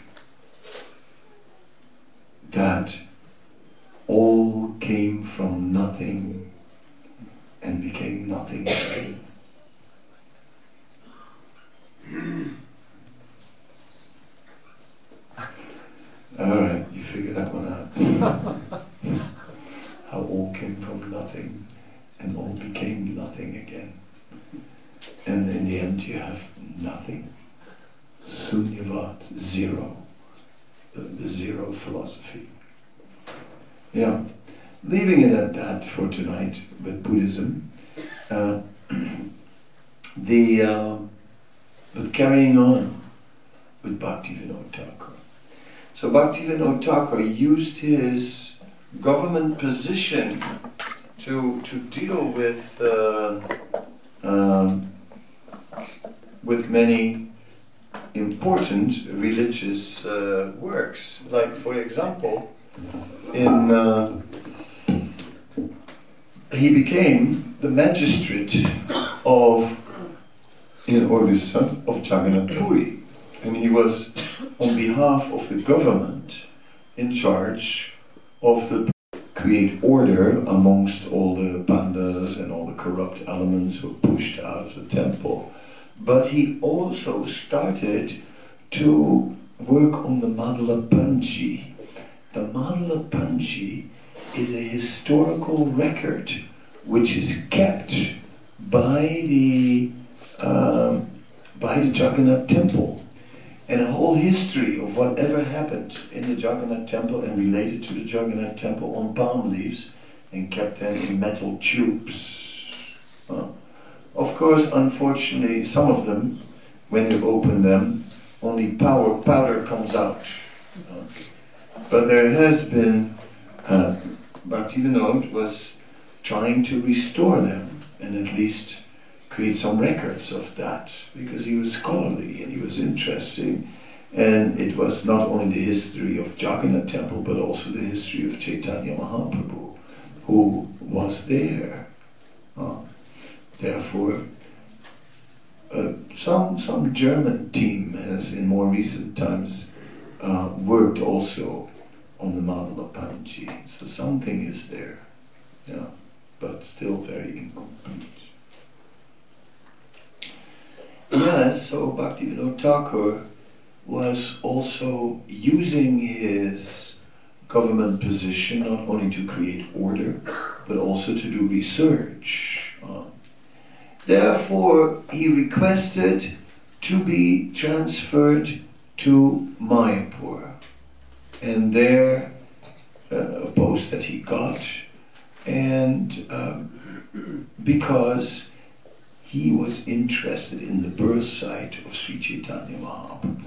That all came from nothing and became nothing again. All right, you figure that one out. How all came from nothing and all became nothing again. And in the end, you have nothing. Sunyavad, zero. The, the zero philosophy. Yeah. Leaving it at that for tonight with Buddhism, uh, *clears throat* the uh, but carrying on with Bhaktivinoda Thakur. So Bhaktivinoda Thakur used his government position to to deal with uh, um, with many important religious uh, works. Like, for example, in uh, he became the magistrate of in Orissa of Jagannath and he was on behalf of the government in charge of the create order amongst all the pandas and all the corrupt elements who were pushed out of the temple. But he also started to work on the Madala Panji. The Madala Panji is a historical record which is kept by the um, by the Jagannath temple and a whole history of whatever happened in the Jagannath temple and related to the Jagannath temple on palm leaves and kept them in metal tubes. Uh, of course, unfortunately, some of them, when you open them, only power powder comes out. Uh, but there has been, uh, Bhaktivinoda was trying to restore them and at least create some records of that because he was scholarly and he was interesting. And it was not only the history of Jagannath temple but also the history of Chaitanya Mahaprabhu who was there. Uh, therefore, uh, some, some German team has in more recent times uh, worked also on the Madala Panji. So something is there, yeah, but still very incomplete. Yes, so Bhaktivinoda Thakur was also using his government position not only to create order, but also to do research. Therefore, he requested to be transferred to Mayapur. And there, uh, a post that he got, and um, because he was interested in the birth site of Sri Chaitanya Mahaprabhu.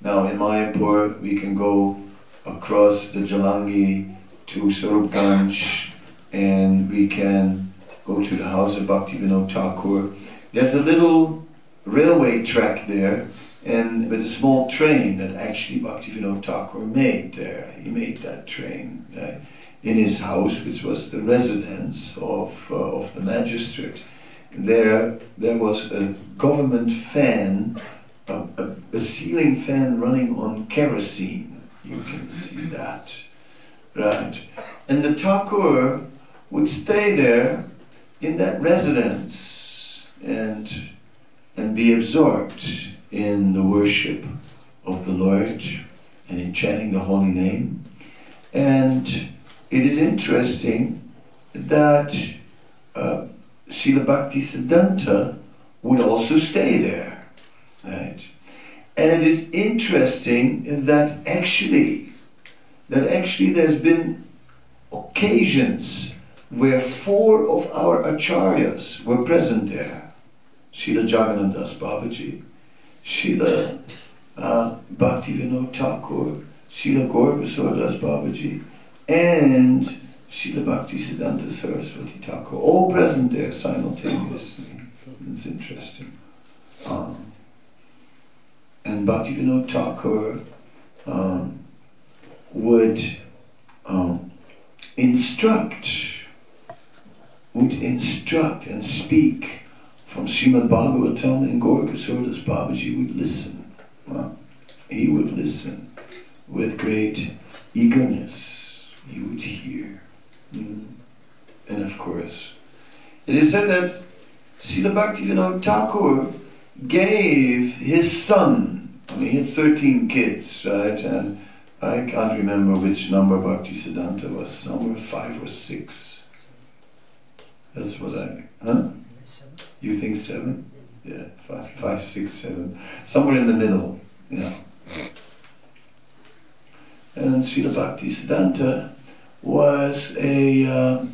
Now in Mayapur we can go across the Jalangi to Swarupganj and we can go to the house of Bhaktivinoda Thakur. There's a little railway track there and with a small train that actually Bhaktivinoda Thakur made there. He made that train uh, in his house, which was the residence of, uh, of the magistrate there there was a government fan, a, a, a, ceiling fan running on kerosene. You can see that, right? And the Thakur would stay there in that residence and and be absorbed in the worship of the Lord and in chanting the holy name. And it is interesting that uh, Srila Bhakti Siddhanta would also stay there. Right? And it is interesting that actually, that actually there's been occasions where four of our acharyas were present there. Srila Jagannath Das Babaji, Srila uh, Bhakti Vinod Thakur, Srila Das Babaji, and Srila Bhakti Siddhanta Saraswati Thakur, all present there simultaneously. It's interesting. Um, and Bhakti Vinod Thakur um, would um, instruct, would instruct and speak from Srimad Bhagavatam and Gaura Kishora Das Babaji would listen. Well, he would listen with great eagerness. He would hear. Mm. And of course, it is said that Srila Bhaktivinoda Thakur gave his son, I mean, he had 13 kids, right? And I can't remember which number Bhakti Siddhanta was, somewhere five or six. That's what I, huh? You think seven? Yeah, five, five, six, seven. Somewhere in the middle, yeah. And Srila Bhakti Siddhanta was a. Uh,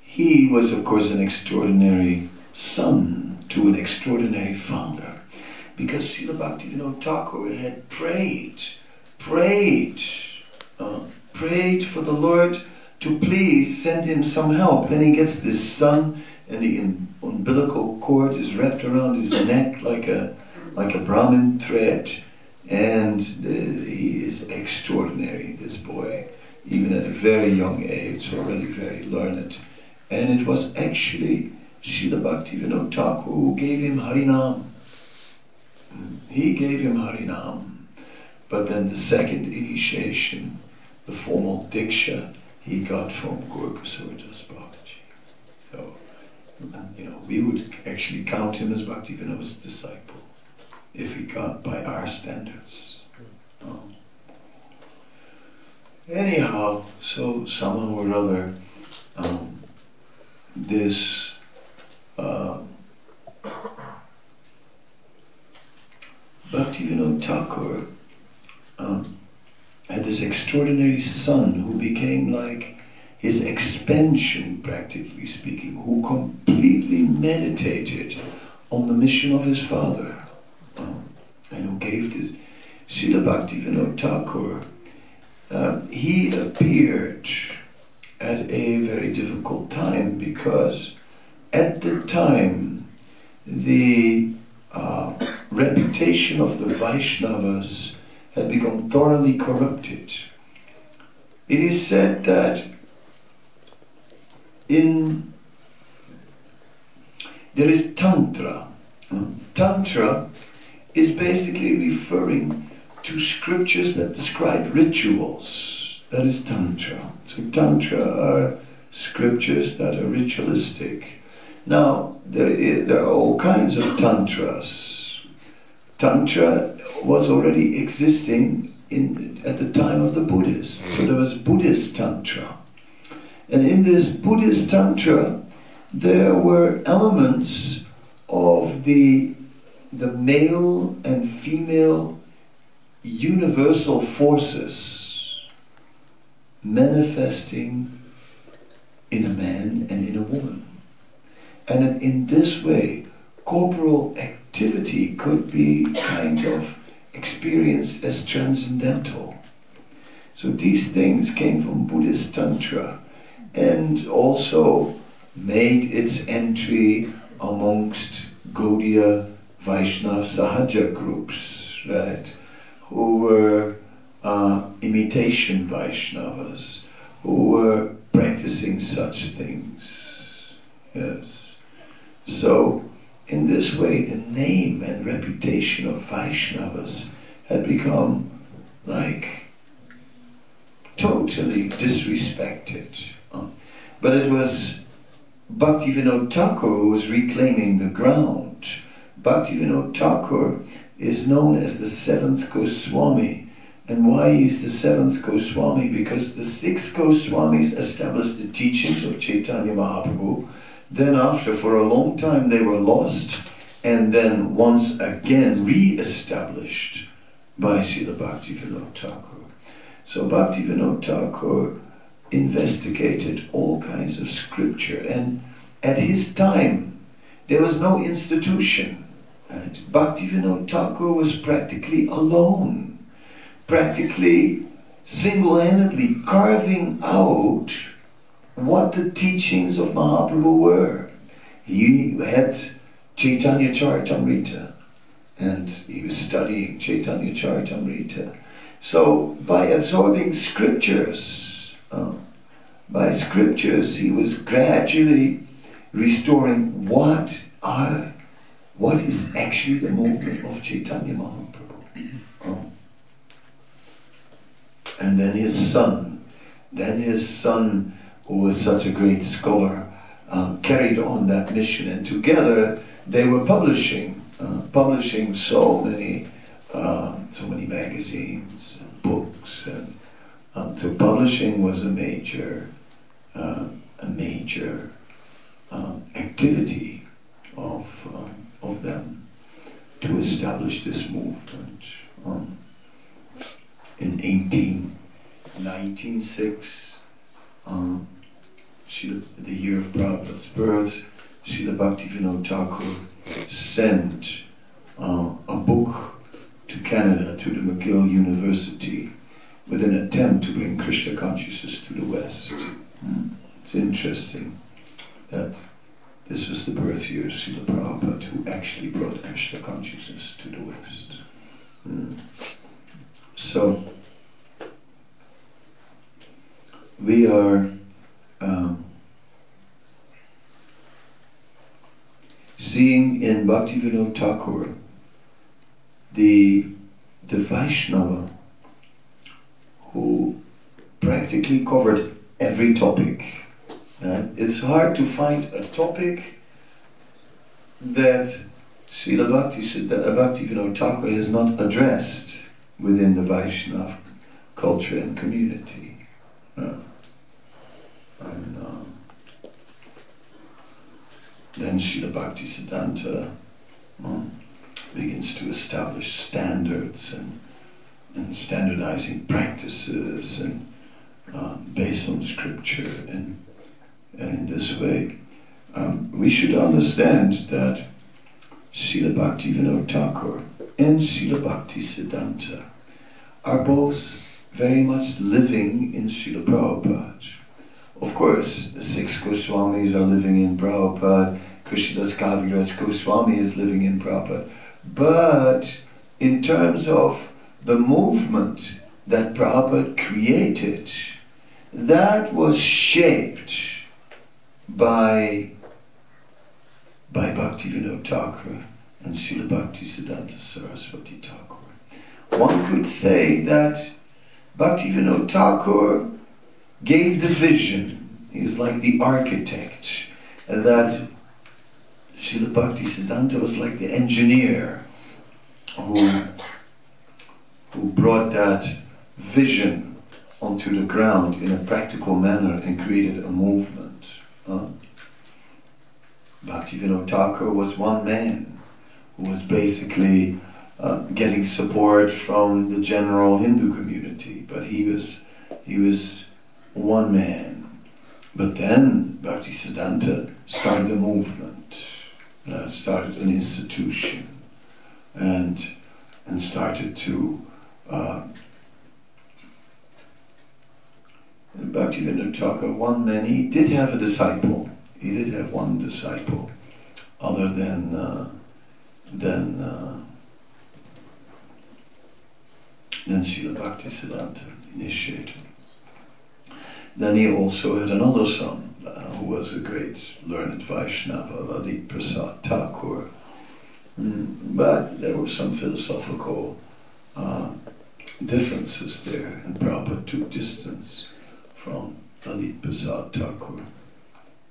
he was, of course, an extraordinary son to an extraordinary father. Because Srila Bhaktivinoda Thakur had prayed, prayed, uh, prayed for the Lord to please send him some help. Then he gets this son, and the umbilical cord is wrapped around his neck like a, like a Brahmin thread. And uh, he is extraordinary, this boy, even at a very young age, already very learned. And it was actually Srila Bhaktivinoda Thakur who gave him Harinam. He gave him Harinam. But then the second initiation, the formal Diksha, he got from Gaura Kishora Das Babaji. So, you know, we would actually count him as Bhaktivinoda's disciple if he got by our standards. Um, anyhow, so somehow or other, um, this uh, Bhaktivinoda Thakur um, had this extraordinary son who became like his expansion, practically speaking, who completely meditated on the mission of his father, um, and who gave this. Srila Bhaktivinoda Thakur, um, he appeared at a very difficult time because at the time the uh, reputation of the Vaishnavas had become thoroughly corrupted. It is said that in there is Tantra. Tantra is basically referring to scriptures that describe rituals. That is Tantra. So Tantra are scriptures that are ritualistic. Now, there, is, there are all kinds of Tantras. Tantra was already existing in, at the time of the Buddhists. So there was Buddhist Tantra. And in this Buddhist Tantra, there were elements of the, the male and female universal forces manifesting in a man and in a woman. And in this way, corporal activity could be kind of experienced as transcendental. So these things came from Buddhist Tantra and also made its entry amongst Gaudiya Vaishnav Sahaja groups, right, who were uh, imitation Vaishnavas, who were practicing such things. Yes. So in this way, the name and reputation of Vaishnavas had become like totally disrespected. But it was Bhaktivinoda Thakur who was reclaiming the ground. Bhaktivinoda Thakur is known as the seventh Goswami. And why he's the seventh Goswami? Because the six Goswamis established the teachings of Chaitanya Mahaprabhu then after, for a long time, they were lost and then once again re-established by Srila Bhaktivinoda Thakur. So Bhaktivinoda Thakur investigated all kinds of scripture and at his time there was no institution. Right? Bhaktivinoda Thakur was practically alone, practically single-handedly carving out what the teachings of Mahaprabhu were. He had Chaitanya Charitamrita and he was studying Chaitanya Charitamrita. So by absorbing scriptures, uh, by scriptures, he was gradually restoring what are, what is actually the movement of Chaitanya Mahaprabhu. Uh, and then his son, then his son who was such a great scholar, um, carried on that mission. And together they were publishing, uh, publishing so many, uh, so many magazines and books. And um, so publishing was a major, uh, a major um, activity of, um, of them to establish this movement. Um, in 18, 1906, um, the year of Prabhupada's birth, Srila Bhaktivinoda Thakur sent uh, a book to Canada, to the McGill University, with an attempt to bring Krishna consciousness to the West. Mm. It's interesting that this was the birth year of Srila Prabhupada who actually brought Krishna consciousness to the West. Mm. So, we are um, seeing in Bhaktivinoda Thakur the, the Vaishnava who practically covered every topic. Uh, it's hard to find a topic that Srila Bhakti, Bhakti Vinod Thakur has not addressed within the Vaishnava culture and community. Uh, and, um, then Srila Bhakti Siddhanta um, begins to establish standards and, and standardizing practices and um, based on scripture and, and in this way um, we should understand that Srila Bhakti Vinod Thakur and Srila Bhakti Siddhanta are both very much living in Srila Prabhupada. Of course, the six Goswamis are living in Prabhupada, Krishnadas Kaviraj Goswami is living in Prabhupada. But in terms of the movement that Prabhupada created, that was shaped by, by Bhaktivinoda Thakur and Srila Bhakti Siddhanta Saraswati Thakur. One could say that Bhaktivinoda Thakur gave the vision. He's like the architect. And that Srila Bhakti Siddhanta was like the engineer who, who brought that vision onto the ground in a practical manner and created a movement. Uh, Bhaktivinoda Thakur was one man who was basically uh, getting support from the general Hindu community, but he was he was one man. But then Bhakti Siddhanta started a movement, uh, started an institution, and and started to. Uh, Bhaktivinoda Thakur, one man, he did have a disciple. He did have one disciple, other than uh, than uh, than Srila Bhakti Siddhanta initiated. Then he also had another son uh, who was a great learned Vaishnava, Lalit Prasad Thakur. Mm, but there were some philosophical uh, differences there, and Prabhupada took distance from Lalit Prasad Thakur.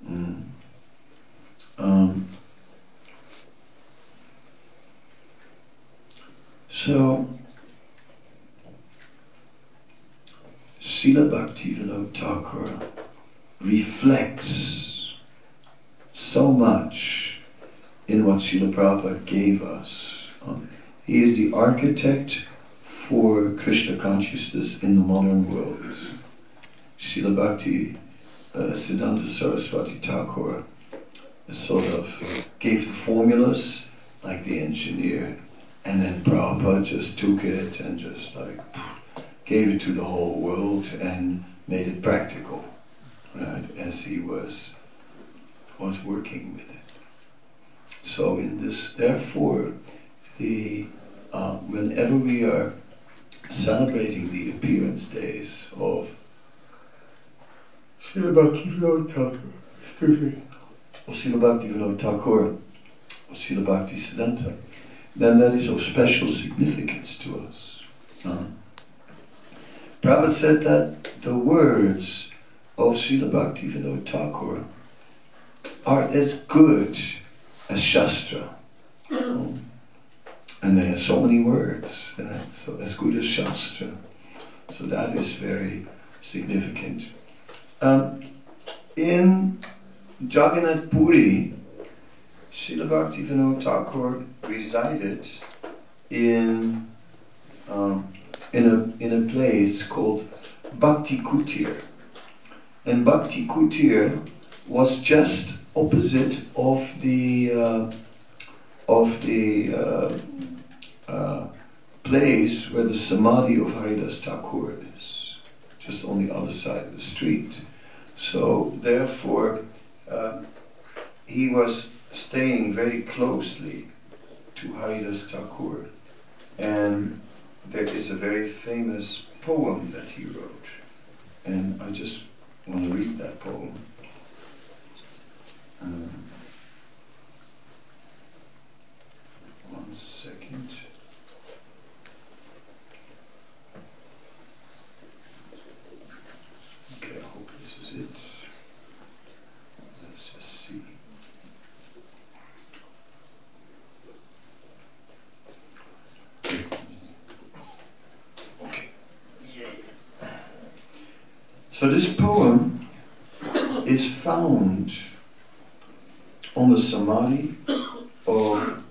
Mm. Um, so, Srila Bhaktivinoda Thakur reflects so much in what Srila Prabhupada gave us. He is the architect for Krishna consciousness in the modern world. Srila Bhakti uh, Siddhanta Saraswati Thakur sort of gave the formulas like the engineer, and then Prabhupada just took it and just like gave it to the whole world and made it practical, right, as he was, was working with it. So in this, therefore, the, uh, whenever we are celebrating the appearance days of Srila Bhaktivinoda Thakur, of Srila Bhaktivinoda Thakur, of Srila Bhakti Siddhanta, then that is of special significance to us. Uh, Prabhupada said that the words of Srila Bhaktivinoda Thakur are as good as Shastra. and they have so many words, so as good as Shastra. So that is very significant. Um, in Jagannath Puri, Srila Bhaktivinoda Thakur resided in um, in a, in a place called Bhakti Kutir. And Bhakti Kutir was just opposite of the uh, of the uh, uh, place where the samadhi of Haridas Thakur is, just on the other side of the street. So therefore, uh, he was staying very closely to Haridas Thakur, and there is a very famous poem that he wrote, and I just want to read that poem. Um, one second. So this poem is found on the Samadhi of,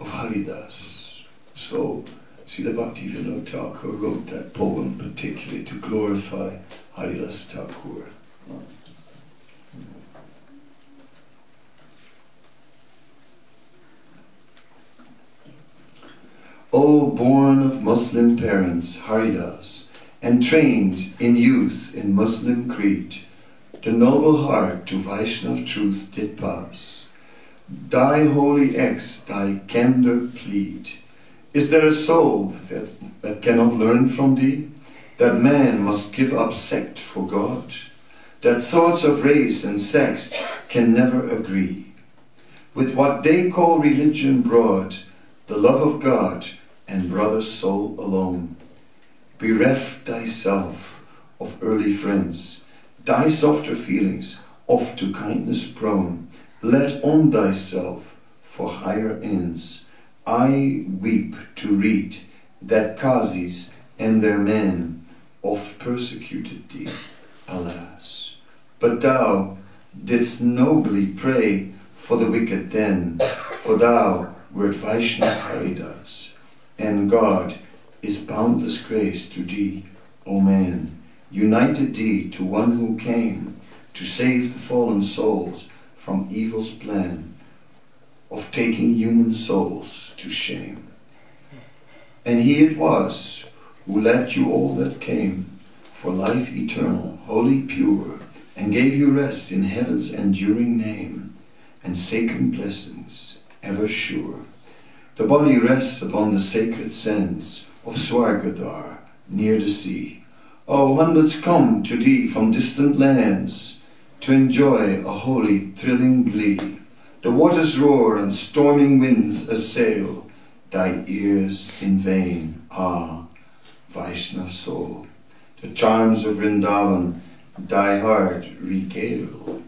of Haridas. So Srila Bhaktivinoda Thakur wrote that poem particularly to glorify Haridas Thakur. O born of Muslim parents, Haridas, and trained in youth in Muslim creed, the noble heart to Vaishnav truth did pass. Thy holy ex, thy candor plead. Is there a soul that, that cannot learn from thee? That man must give up sect for God? That thoughts of race and sex can never agree? With what they call religion broad, the love of God and brother soul alone. Bereft thyself of early friends, thy softer feelings, oft to kindness prone, let on thyself for higher ends. I weep to read that Qazis and their men oft persecuted thee, alas. But thou didst nobly pray for the wicked then, for thou wert Vaishnav Haridas, and God is boundless grace to thee, O man, united thee to one who came to save the fallen souls from evil's plan of taking human souls to shame. And he it was who led you all that came for life eternal, holy, pure, and gave you rest in heaven's enduring name and sacred blessings ever sure. The body rests upon the sacred sands of Swargadar near the sea. Oh, hundreds come to thee from distant lands to enjoy a holy, thrilling glee. The waters roar and storming winds assail thy ears in vain. Ah, Vaishnav soul, the charms of Vrindavan thy heart regale.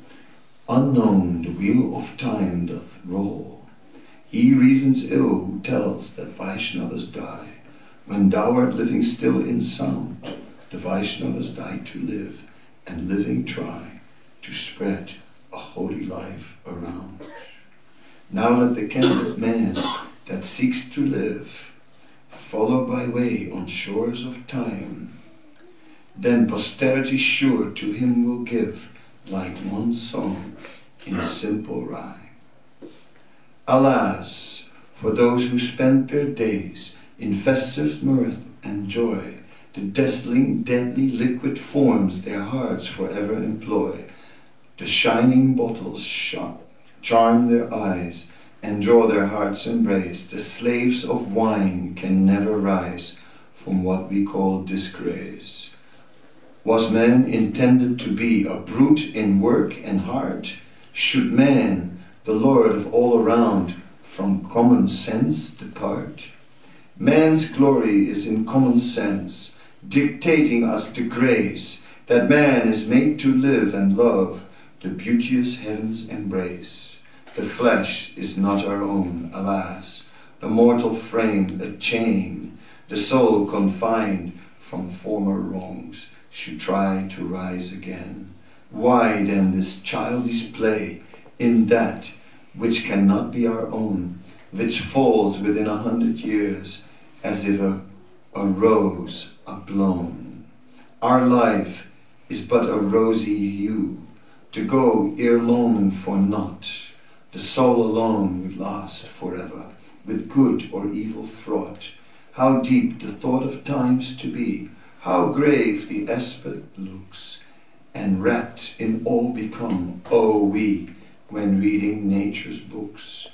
Unknown the wheel of time doth roll. He reasons ill who tells that Vaishnavas die. When thou art living still in sound, the Vaishnavas die to live, and living try to spread a holy life around. Now let the candid man that seeks to live follow by way on shores of time. Then posterity sure to him will give like one song in simple rhyme. Alas, for those who spend their days in festive mirth and joy, the dazzling, deadly liquid forms their hearts forever employ. The shining bottles shot charm their eyes, and draw their hearts' embrace. The slaves of wine can never rise from what we call disgrace. Was man intended to be a brute in work and heart? Should man, the Lord of all around, from common sense depart? Man's glory is in common sense, dictating us to grace that man is made to live and love the beauteous heaven's embrace. The flesh is not our own, alas, the mortal frame a chain, the soul confined from former wrongs should try to rise again. Why then this childish play in that which cannot be our own, which falls within a hundred years as if a, a rose blown? Our life is but a rosy hue, to go ere long for naught. The soul alone will last forever, with good or evil fraught. How deep the thought of times to be, how grave the aspect looks, and wrapped in all become, oh we, when reading nature's books.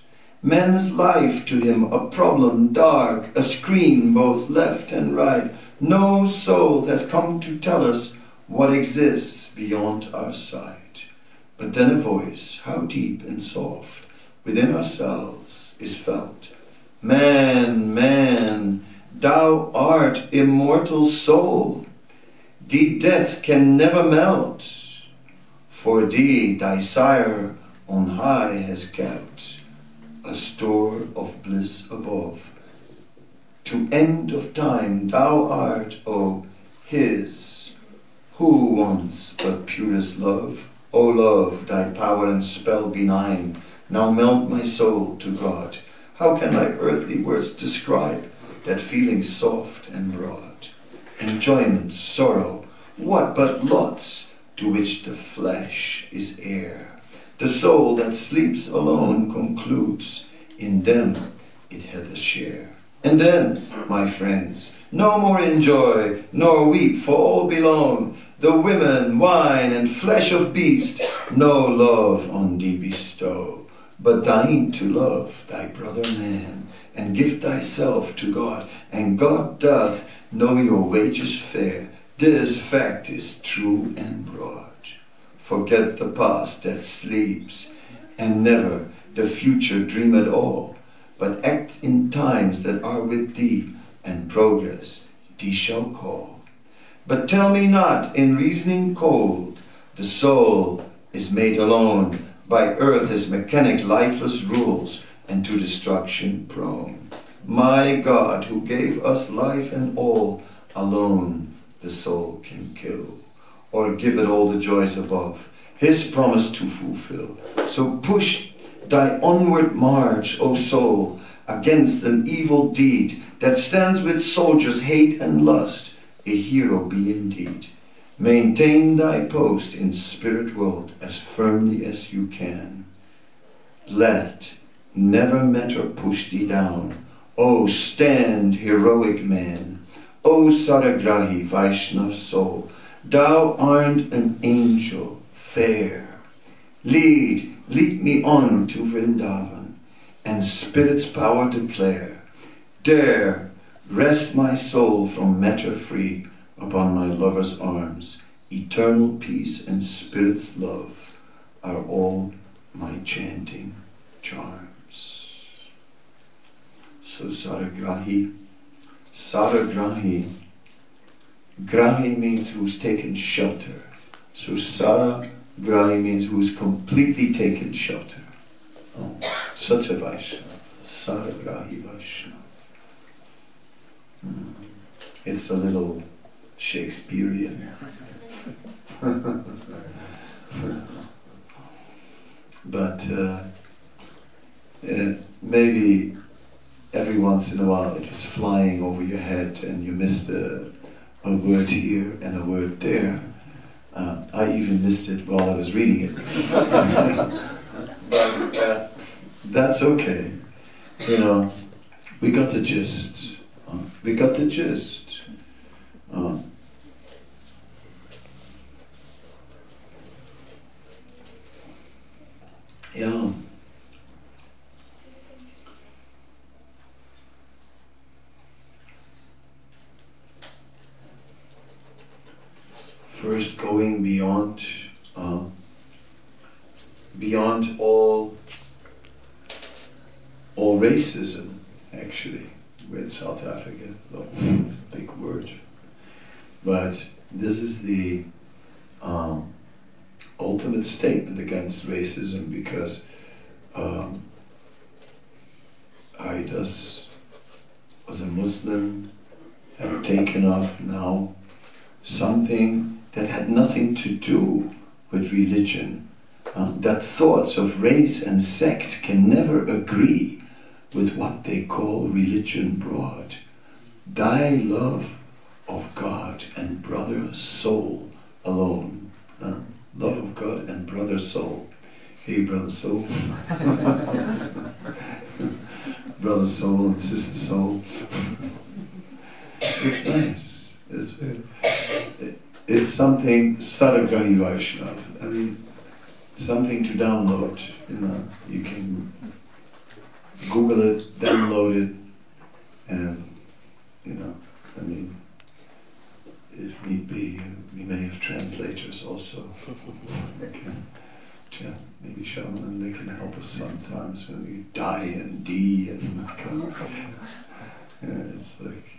Man's life to him a problem dark, a screen both left and right, no soul has come to tell us what exists beyond our sight. But then a voice, how deep and soft, within ourselves is felt. Man, man, thou art immortal soul. Thee death can never melt. For thee thy sire on high has kept a store of bliss above. To end of time thou art, O his, Who wants but purest love? O love, thy power and spell benign, now melt my soul to God. How can my earthly words describe that feeling soft and broad? Enjoyment, sorrow, what but lots to which the flesh is heir? The soul that sleeps alone concludes, in them it hath a share. And then, my friends, no more enjoy, nor weep, for all belong. The women, wine, and flesh of beast, no love on thee bestow, but thine to love thy brother man, and give thyself to God, and God doth know your wages fair. This fact is true and broad. Forget the past that sleeps, and never the future dream at all, but act in times that are with thee, and progress thee shall call. But tell me not in reasoning cold, the soul is made alone by earth as mechanic lifeless rules, and to destruction prone. My God, who gave us life and all, alone the soul can kill, or give it all the joys above, his promise to fulfill. So push thy onward march, O soul, against an evil deed that stands with soldiers' hate and lust, a hero be indeed. Maintain thy post in spirit world as firmly as you can. Let never matter push thee down. O stand, heroic man. O Saragrahi, Vaishnav soul, thou art an angel fair. Lead, lead me on to Vrindavan, and spirit's power declare. Dare, rest my soul from matter free upon my lover's arms. Eternal peace and spirit's love are all my chanting charms. So Saragrahi, Saragrahi, Grahi means who's taken shelter. So Saragrahi means who's completely taken shelter. Oh, such a Vaishnava, Saragrahi Vaishnava. Hmm. It's a little Shakespearean. *laughs* but uh, uh, maybe every once in a while it was flying over your head and you missed a, a word here and a word there. Uh, I even missed it while I was reading it. *laughs* but uh, that's okay. You know, we got the gist. Uh, we got the gist. Uh, yeah. First, going beyond, uh, beyond all, all racism, actually, with South Africa. It's a big word, but this is the um, ultimate statement against racism because um, Haridas was a Muslim, had taken up now something that had nothing to do with religion. Uh, that thoughts of race and sect can never agree with what they call religion broad. Thy love of God and brother soul alone. Uh, love of God and brother soul. Hey, brother soul. *laughs* brother soul and sister soul. It's nice. It's very, it's something Saragrahi Vaishnav. I mean, something to download. You know, you can Google it, download it, and you know, I mean, if need be, we may have translators also. *laughs* yeah, maybe Shaman, they can help us sometimes when we die in D and *laughs* yeah, it's like.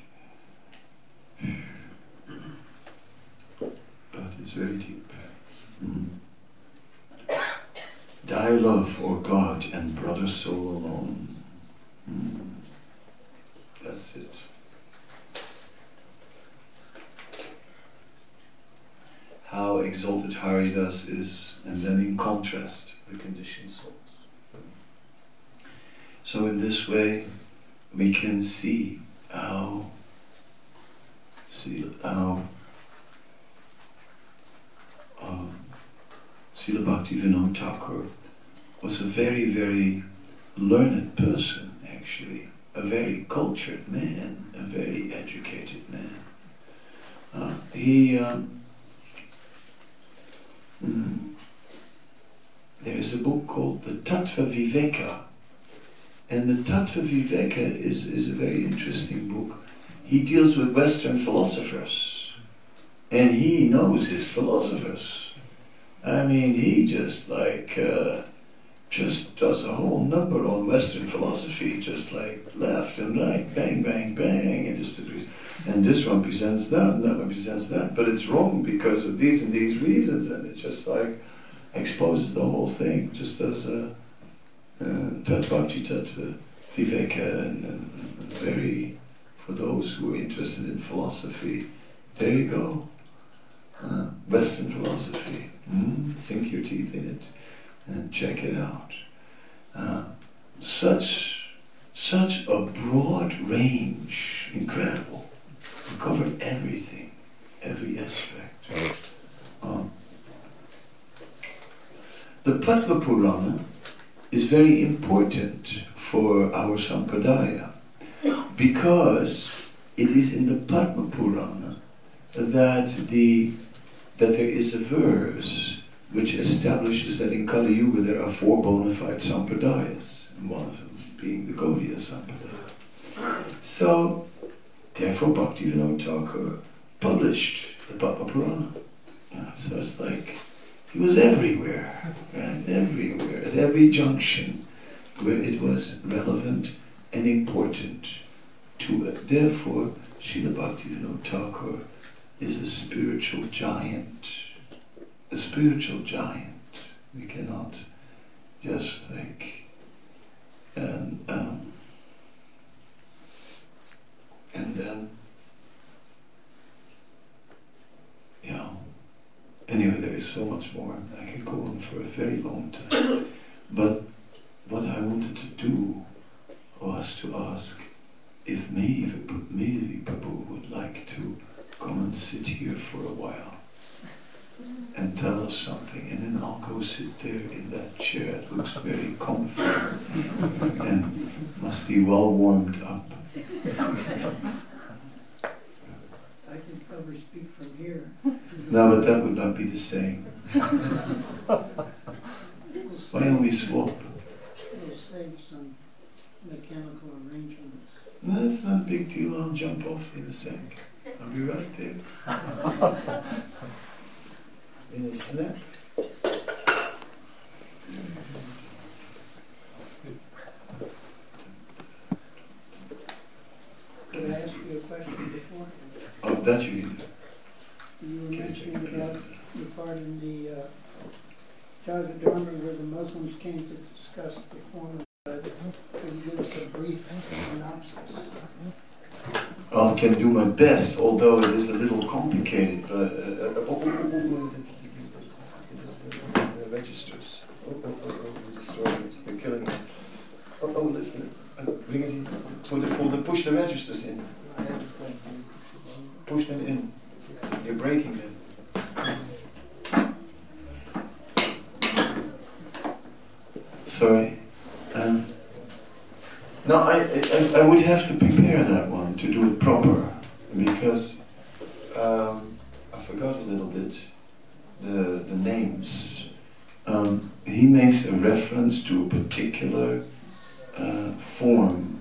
But it's very deep. Mm. Thy love for God and brother soul alone. Mm. That's it. How exalted Haridas is, and then in contrast, the conditioned souls. So in this way, we can see how, see how um, Srila Bhaktivinoda Thakur was a very, very learned person, actually, a very cultured man, a very educated man. Uh, he um, mm, there is a book called the Tattva Viveka, and the Tattva Viveka is, is a very interesting book. He deals with Western philosophers, and he knows his philosophers. I mean, he just like uh, just does a whole number on Western philosophy, just like left and right, bang, bang, bang, and just agrees. And this one presents that, and that one presents that, but it's wrong because of these and these reasons, and it just like exposes the whole thing, just as a Tatvakti Tattva Viveka, and, and very, for those who are interested in philosophy, there you go. Uh, Western philosophy. Mm, sink your teeth in it and check it out. Uh, such, such a broad range, incredible. Covered everything, every aspect. Um, the Padma Purana is very important for our Sampradaya because it is in the Padma Purana that the that there is a verse which establishes that in Kali Yuga there are four bona fide sampradayas, one of them being the Gaudiya Sampradaya. So, therefore Bhakti Bhaktivinoda Thakur published the Padma Purana. Yeah, so it's like he was everywhere, and Everywhere, at every junction where it was relevant and important to it. Therefore, Srila Bhaktivinoda Thakur is a spiritual giant. A spiritual giant. We cannot just like and um, and then you know anyway there is so much more I can go on for a very long time *coughs* but what I wanted to do was to ask if maybe maybe Prabhu would like to come and sit here for a while and tell us something, and then I'll go sit there in that chair. It looks very comfortable and must be well warmed up. I can probably speak from here. No, but that would not be the same. Why don't we swap? It'll save some mechanical arrangements. No, it's not a big deal. I'll jump off in a sec. I'll be right there. in a snap. Could I ask you a question before? Oh, that you can do. You were mentioning about the part in the uh, Dharma where the Muslims came to discuss the form of God. Could you give us a brief synopsis? I can do my best, although it is a little complicated. But, uh, uh, oh, oh, oh, oh, the registers. Oh, oh, oh, oh, destroying it. You're killing it. Oh, oh, lift it. Uh, bring it in. Pull the, push the registers in. Push them in. You're breaking them. Sorry. Um, no, I, I, I would have to prepare that one to do it proper because um, I forgot a little bit the, the names. Um, he makes a reference to a particular uh, form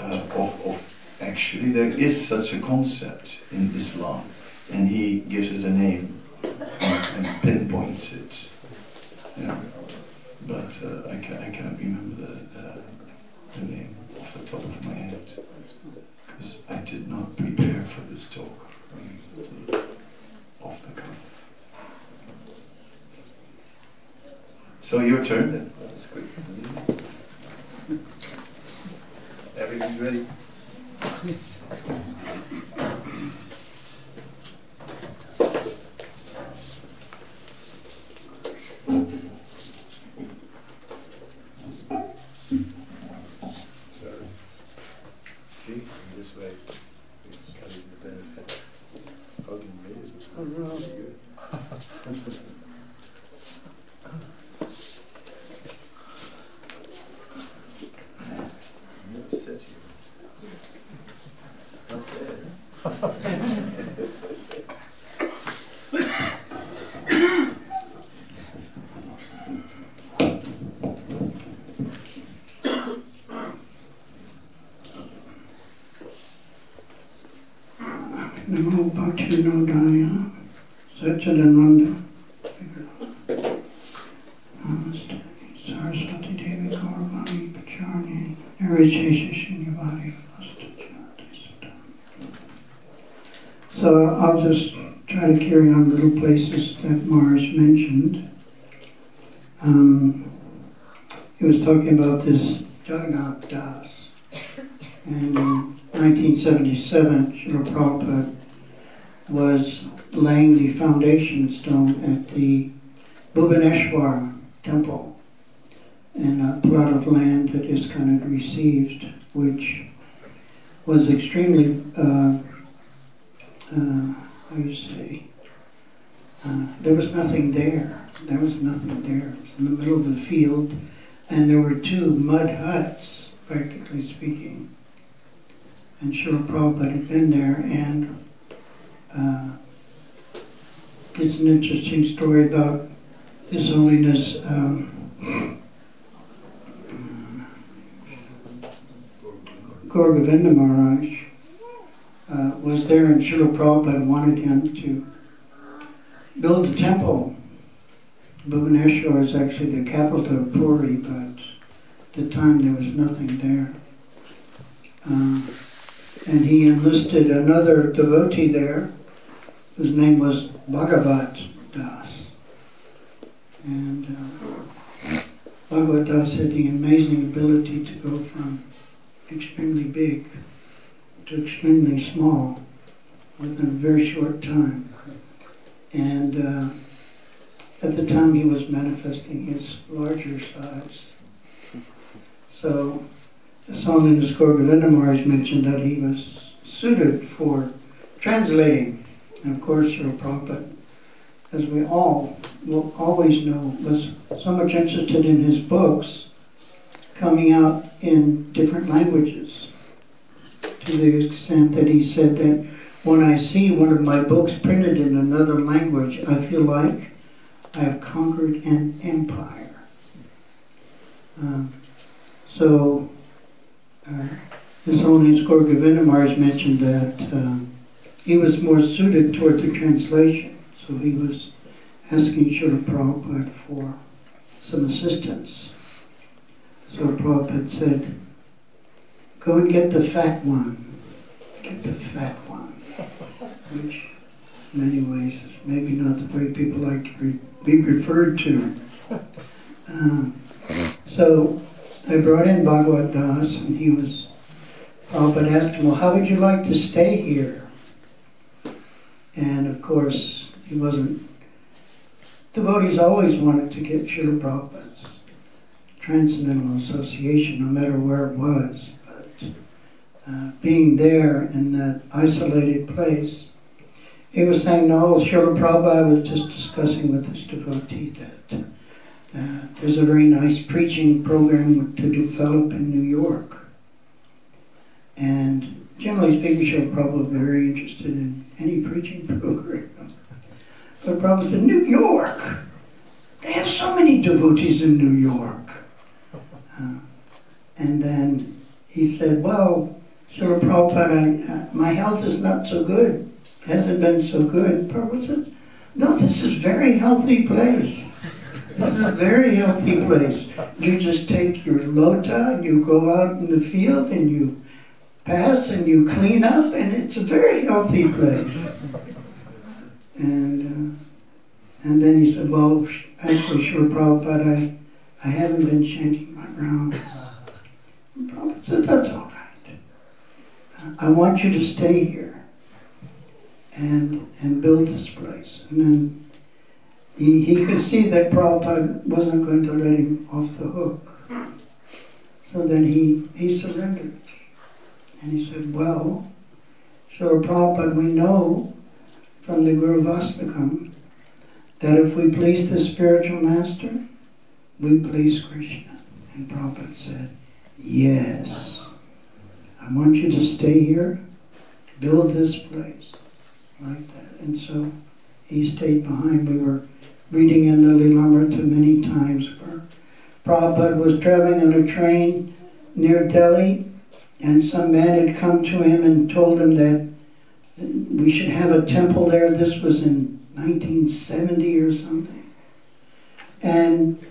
uh, of, of, actually, there is such a concept in Islam, and he gives it a name and, and pinpoints it. Yeah. But uh, I, can, I can't remember the, the, the name off the top of my head because I did not prepare for this talk. Off the cuff. So your turn then. That was quick. Everything's ready. Namo Bhaktivinoda Satchidananda Saraswati Devi Gauravani Pacharni Narajesha Shinyavadi So I'll just try to carry on little places that Mars mentioned. Um, he was talking about this Jagannath Das. And in 1977, Srila Prabhupada was laying the foundation stone at the Bhubaneswar temple in a plot of land that ISKCON had received, which was extremely, uh, uh, how do you say, uh, there was nothing there. There was nothing there. It was in the middle of the field, and there were two mud huts, practically speaking. And Srila Prabhupada had been there, and uh, it's an interesting story about His Holiness um, Gour Govinda Maharaj uh, was there, and Srila Prabhupada wanted him to build a temple. Bhubaneswar is actually the capital of Puri, but at the time there was nothing there. Uh, and he enlisted another devotee there whose name was Bhagavat Das. And uh, Bhagavat Das had the amazing ability to go from extremely big to extremely small within a very short time. And uh, at the time he was manifesting his larger size. So His Holiness Gour Govinda Maharaj mentioned that he was suited for translating and of course, Srila Prabhupada, as we all will always know, was so much interested in his books coming out in different languages to the extent that he said that when I see one of my books printed in another language, I feel like I have conquered an empire. Um, so, uh, His Holiness Gour Govinda Maharaj mentioned that um, he was more suited toward the translation, so he was asking Srila Prabhupada for some assistance. So Prabhupada said, go and get the fat one. Get the fat one. *laughs* Which, in many ways, is maybe not the way people like to be referred to. Um, so I brought in Bhagavat Das, and he was, Prabhupada asked him, well, how would you like to stay here? And of course, he wasn't. Devotees always wanted to get Srila Prabhupada's Transcendental Association, no matter where it was. But uh, being there in that isolated place, he was saying, no, Srila Prabhupada was just discussing with his devotee that uh, there's a very nice preaching program to develop in New York. And generally speaking, Srila Prabhupada was very interested in any preaching *laughs* program. But Prabhupada said, New York! They have so many devotees in New York. Uh, and then he said, well, Srila Prabhupada, I, uh, my health is not so good. Hasn't been so good. Prabhupada said, no, this is very healthy place. This is a very healthy place. You just take your lota and you go out in the field and you pass and you clean up, and it's a very healthy place. And uh, and then he said, well, actually, sure, Prabhupada, I, I haven't been chanting my round. And Prabhupada said, that's all right. I want you to stay here and and build this place. And then he, he could see that Prabhupada wasn't going to let him off the hook. So then he, he surrendered. And he said, well, so Prabhupada, we know from the Gurvastakam that if we please the spiritual master, we please Krishna. And Prabhupada said, yes, I want you to stay here, build this place like that. And so he stayed behind. We were reading in the Lilamrita many times where Prabhupada was traveling on a train near Delhi and some man had come to him and told him that we should have a temple there. This was in 1970 or something. And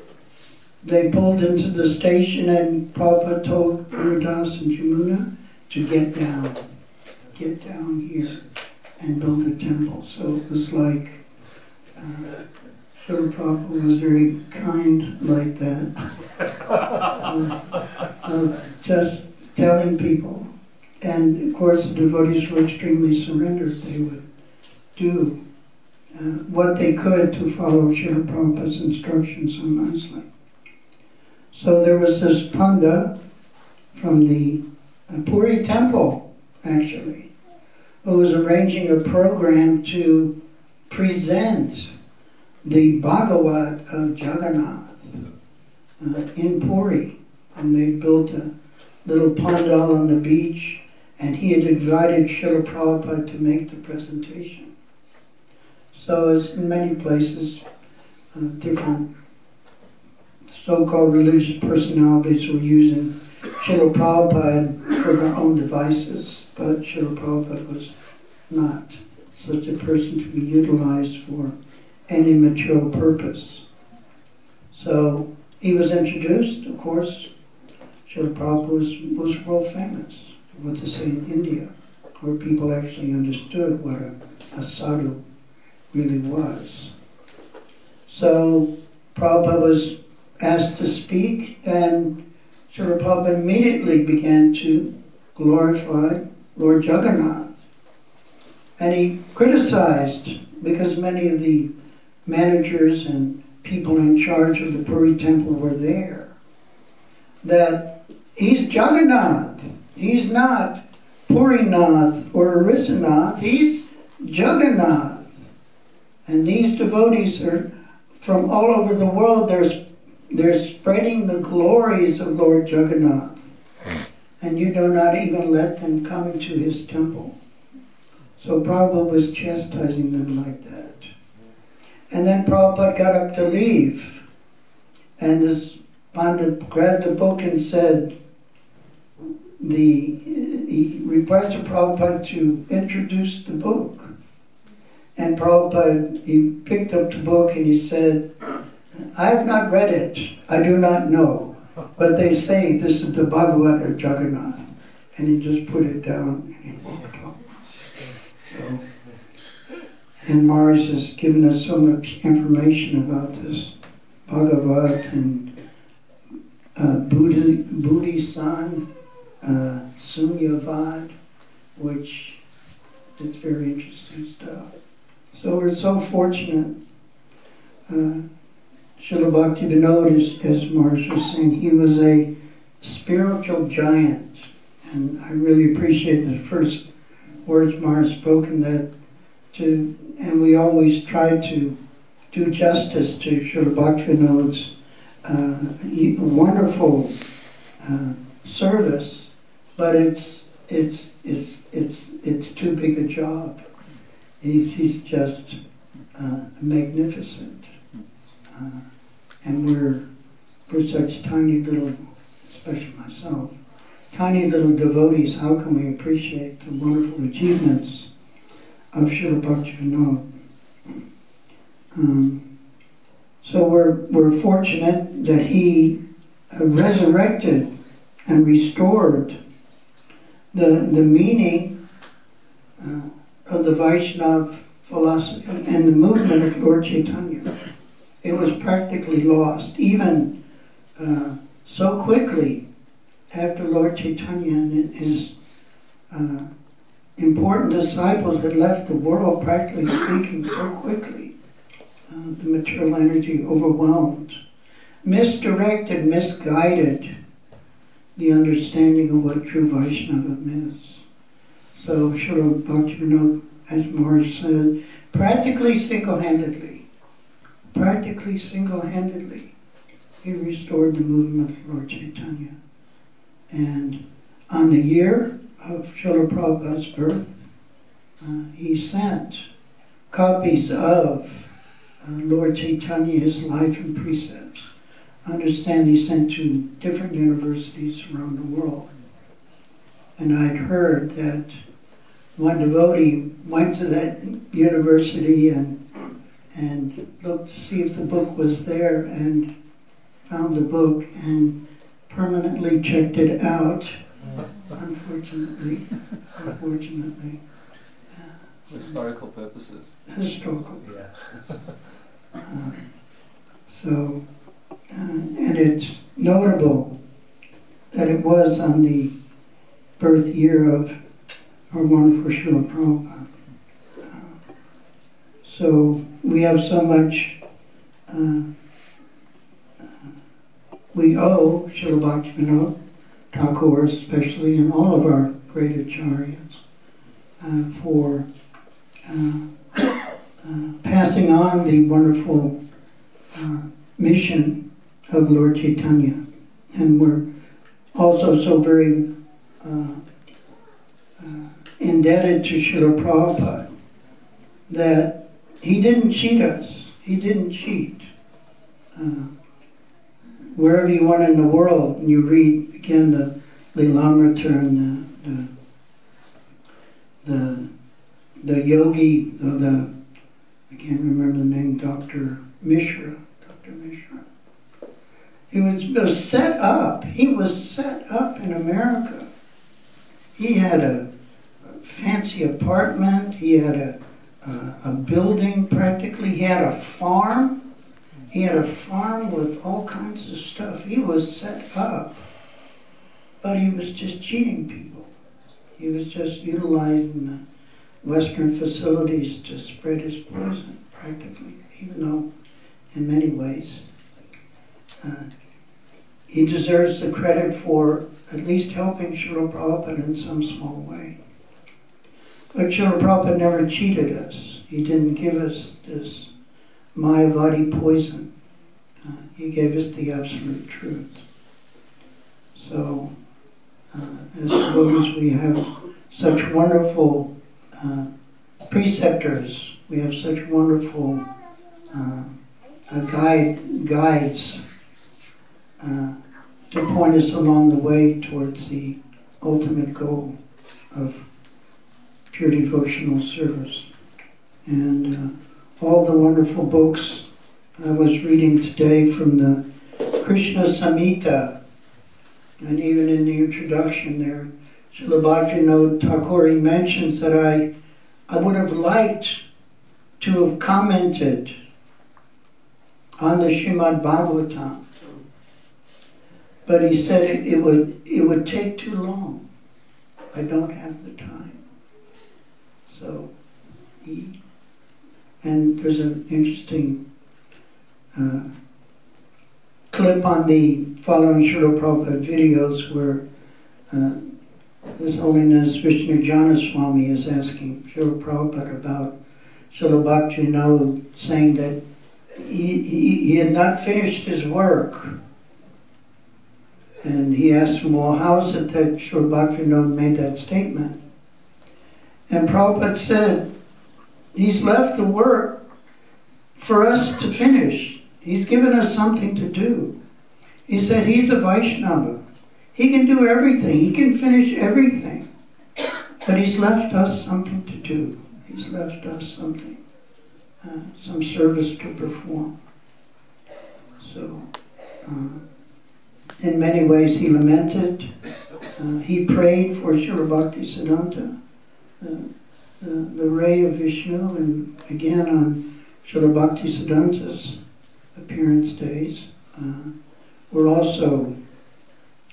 they pulled into the station and Prabhupada told Gurudas and Jamuna to get down, get down here and built a temple. So it was like, uh, Prabhupada was very kind like that. uh, just telling people. And of course the devotees were extremely surrendered. They would do uh, what they could to follow Srila Prabhupada's instructions so nicely. So there was this panda from the uh, Puri temple, actually, who was arranging a program to present the Bhagavat of Jagannath uh, in Puri. And they built a little pandal on the beach, and he had invited Srila Prabhupada to make the presentation. So as in many places, uh, different so-called religious personalities were using Srila Prabhupada for their own devices, but Srila Prabhupada was not such a person to be utilized for any material purpose. So he was introduced, of course, Srila Prabhupada was, was world famous, what to say in India, where people actually understood what a, a sadhu really was. So Prabhupada was asked to speak, and Srila Prabhupada immediately began to glorify Lord Jagannath. And he criticized, because many of the managers and people in charge of the Puri temple were there, that he's Jagannath. He's not Purinath or Arisanath. He's Jagannath. And these devotees are from all over the world. They're, they're spreading the glories of Lord Jagannath. And you do not even let them come into his temple. So Prabhupada was chastising them like that. And then Prabhupada got up to leave. And this Pandit grabbed the book and said, the, he requested Prabhupada to introduce the book. And Prabhupada, he picked up the book and he said, I have not read it. I do not know. But they say this is the Bhagavad of Jagannath. And he just put it down and he walked off. So, and Maharaj has given us so much information about this Bhagavad and uh, Buddhi, Buddhi-san, uh, Sunyavad, which is very interesting stuff. So we're so fortunate. Uh, Srila Bhakti Vinod, as, as Mars was saying, he was a spiritual giant. And I really appreciate the first words Mars spoken that to, and we always try to do justice to Srila Bhakti Vinod's uh, wonderful uh, service, but it's, it's, it's, it's, it's too big a job. He's, he's just uh, magnificent. Uh, and we're, we're such tiny little, especially myself, tiny little devotees. How can we appreciate the wonderful achievements of Srila Bhaktivinoda? Um, so we're, we're fortunate that he uh, resurrected and restored the, the meaning uh, of the Vaishnava philosophy and the movement of Lord Chaitanya. It was practically lost, even uh, so quickly after Lord Chaitanya and his uh, important disciples had left the world, practically speaking, so quickly. Uh, the material energy overwhelmed, misdirected, misguided the understanding of what true Vaishnavism is. So Srila Bhaktivinoda, as Morris said, practically single-handedly, practically single-handedly, he restored the movement of Lord Chaitanya. And on the year of Srila Prabhupada's birth, uh, he sent copies of uh, Lord Chaitanya's life and precepts. Understand he sent to different universities around the world. And I'd heard that one devotee went to that university and and looked to see if the book was there and found the book and permanently checked it out. Unfortunately, unfortunately. For historical purposes. Historical. Yeah. Uh, so, uh, and it's notable that it was on the birth year of our wonderful Srila Prabhupada. So we have so much uh, we owe Srila Bhaktivinoda Thakur especially and all of our great acharyas uh, for uh, uh, passing on the wonderful uh, mission of Lord Chaitanya. And we're also so very indebted to Srila Prabhupada that he didn't cheat us. He didn't cheat. Uh, wherever you went in the world, and you read again the Lilamrita and the, the, the the yogi, the I can't remember the name, Dr. Mishra, Dr. Mishra. He was, was set up. He was set up in America. He had a fancy apartment. He had a, a, a building practically. He had a farm. He had a farm with all kinds of stuff. He was set up. But he was just cheating people. He was just utilizing the Western facilities to spread his poison, practically, even though in many ways uh, he deserves the credit for at least helping Srila Prabhupada in some small way. But Srila Prabhupada never cheated us. He didn't give us this Mayavadi poison. Uh, he gave us the absolute truth. So, uh, as we have such wonderful uh, preceptors. We have such wonderful uh, guide, guides uh, to point us along the way towards the ultimate goal of pure devotional service. And uh, all the wonderful books I was reading today from the Krishna Samhita, and even in the introduction there, Srila Thakur mentions that I, I would have liked to have commented on the Shrimad Bhagavatam, but he said it, it, would, it would take too long. I don't have the time. So and there's an interesting uh, clip on the following Srila Prabhupada videos where uh, his Holiness Vishnujana Swami is asking Srila Prabhupada about Srila Bhaktivinoda saying that he, he, he had not finished his work. And he asked him, well, how is it that Srila Bhaktivinoda made that statement? And Prabhupada said, he's left the work for us to finish. He's given us something to do. He said he's a Vaishnava. He can do everything. He can finish everything. But he's left us something to do. He's left us something, uh, some service to perform. So, uh, in many ways, he lamented. Uh, he prayed for Srila Bhakti Siddhanta, the, ray of Vishnu, and again on Srila Bhakti Siddhanta's appearance days. Uh, we're also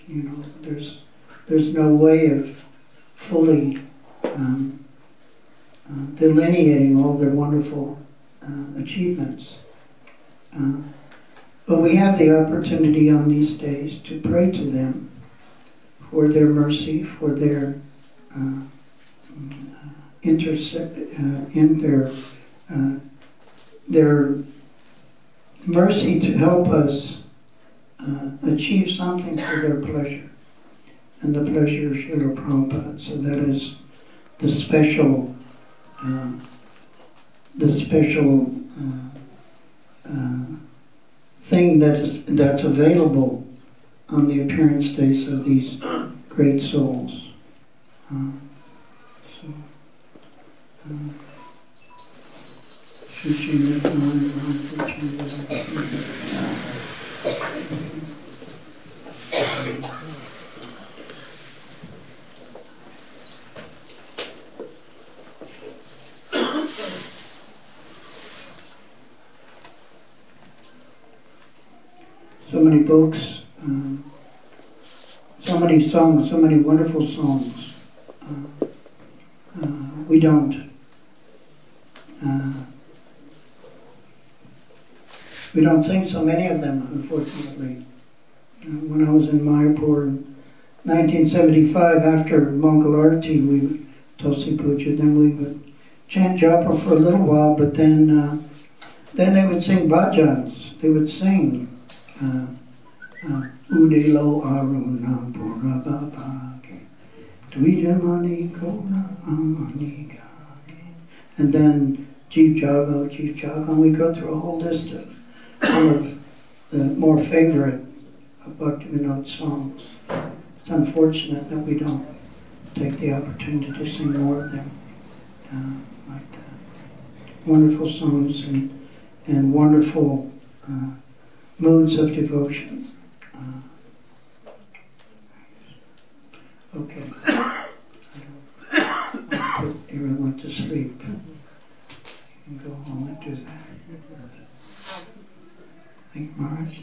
you know, there's there's no way of fully um, uh, delineating all their wonderful uh, achievements. Uh, but we have the opportunity on these days to pray to them for their mercy, for their uh, uh, in their their mercy to help us uh, achieve something for their pleasure and the pleasure of Srila Prabhupada. So that is the special uh, the special uh, uh, thing that is that's available on the appearance days of these great souls. Uh, so, uh, Shushin Nityaman So many books, um, so many songs, so many wonderful songs. Uh, uh, we don't. Uh, we don't sing so many of them, unfortunately. Uh, when I was in Mayapur in 1975, after Mangalarti, we Tulsi Puja, then we would chant japa for a little while, but then uh, then they would sing bhajans. They would sing. Uh, uh, Udilo Aruna Purabhake Dvijamani Kona Amani And then Jiv Jago, Jiv Jago, and we go through a whole list of some of the more favorite of Bhaktivinoda songs. It's unfortunate that we don't take the opportunity to sing more of them uh, like that. Wonderful songs and, and wonderful uh, moods of devotion. Uh, okay. Put everyone to sleep. You can go home and do that. Thank you, Maharaj.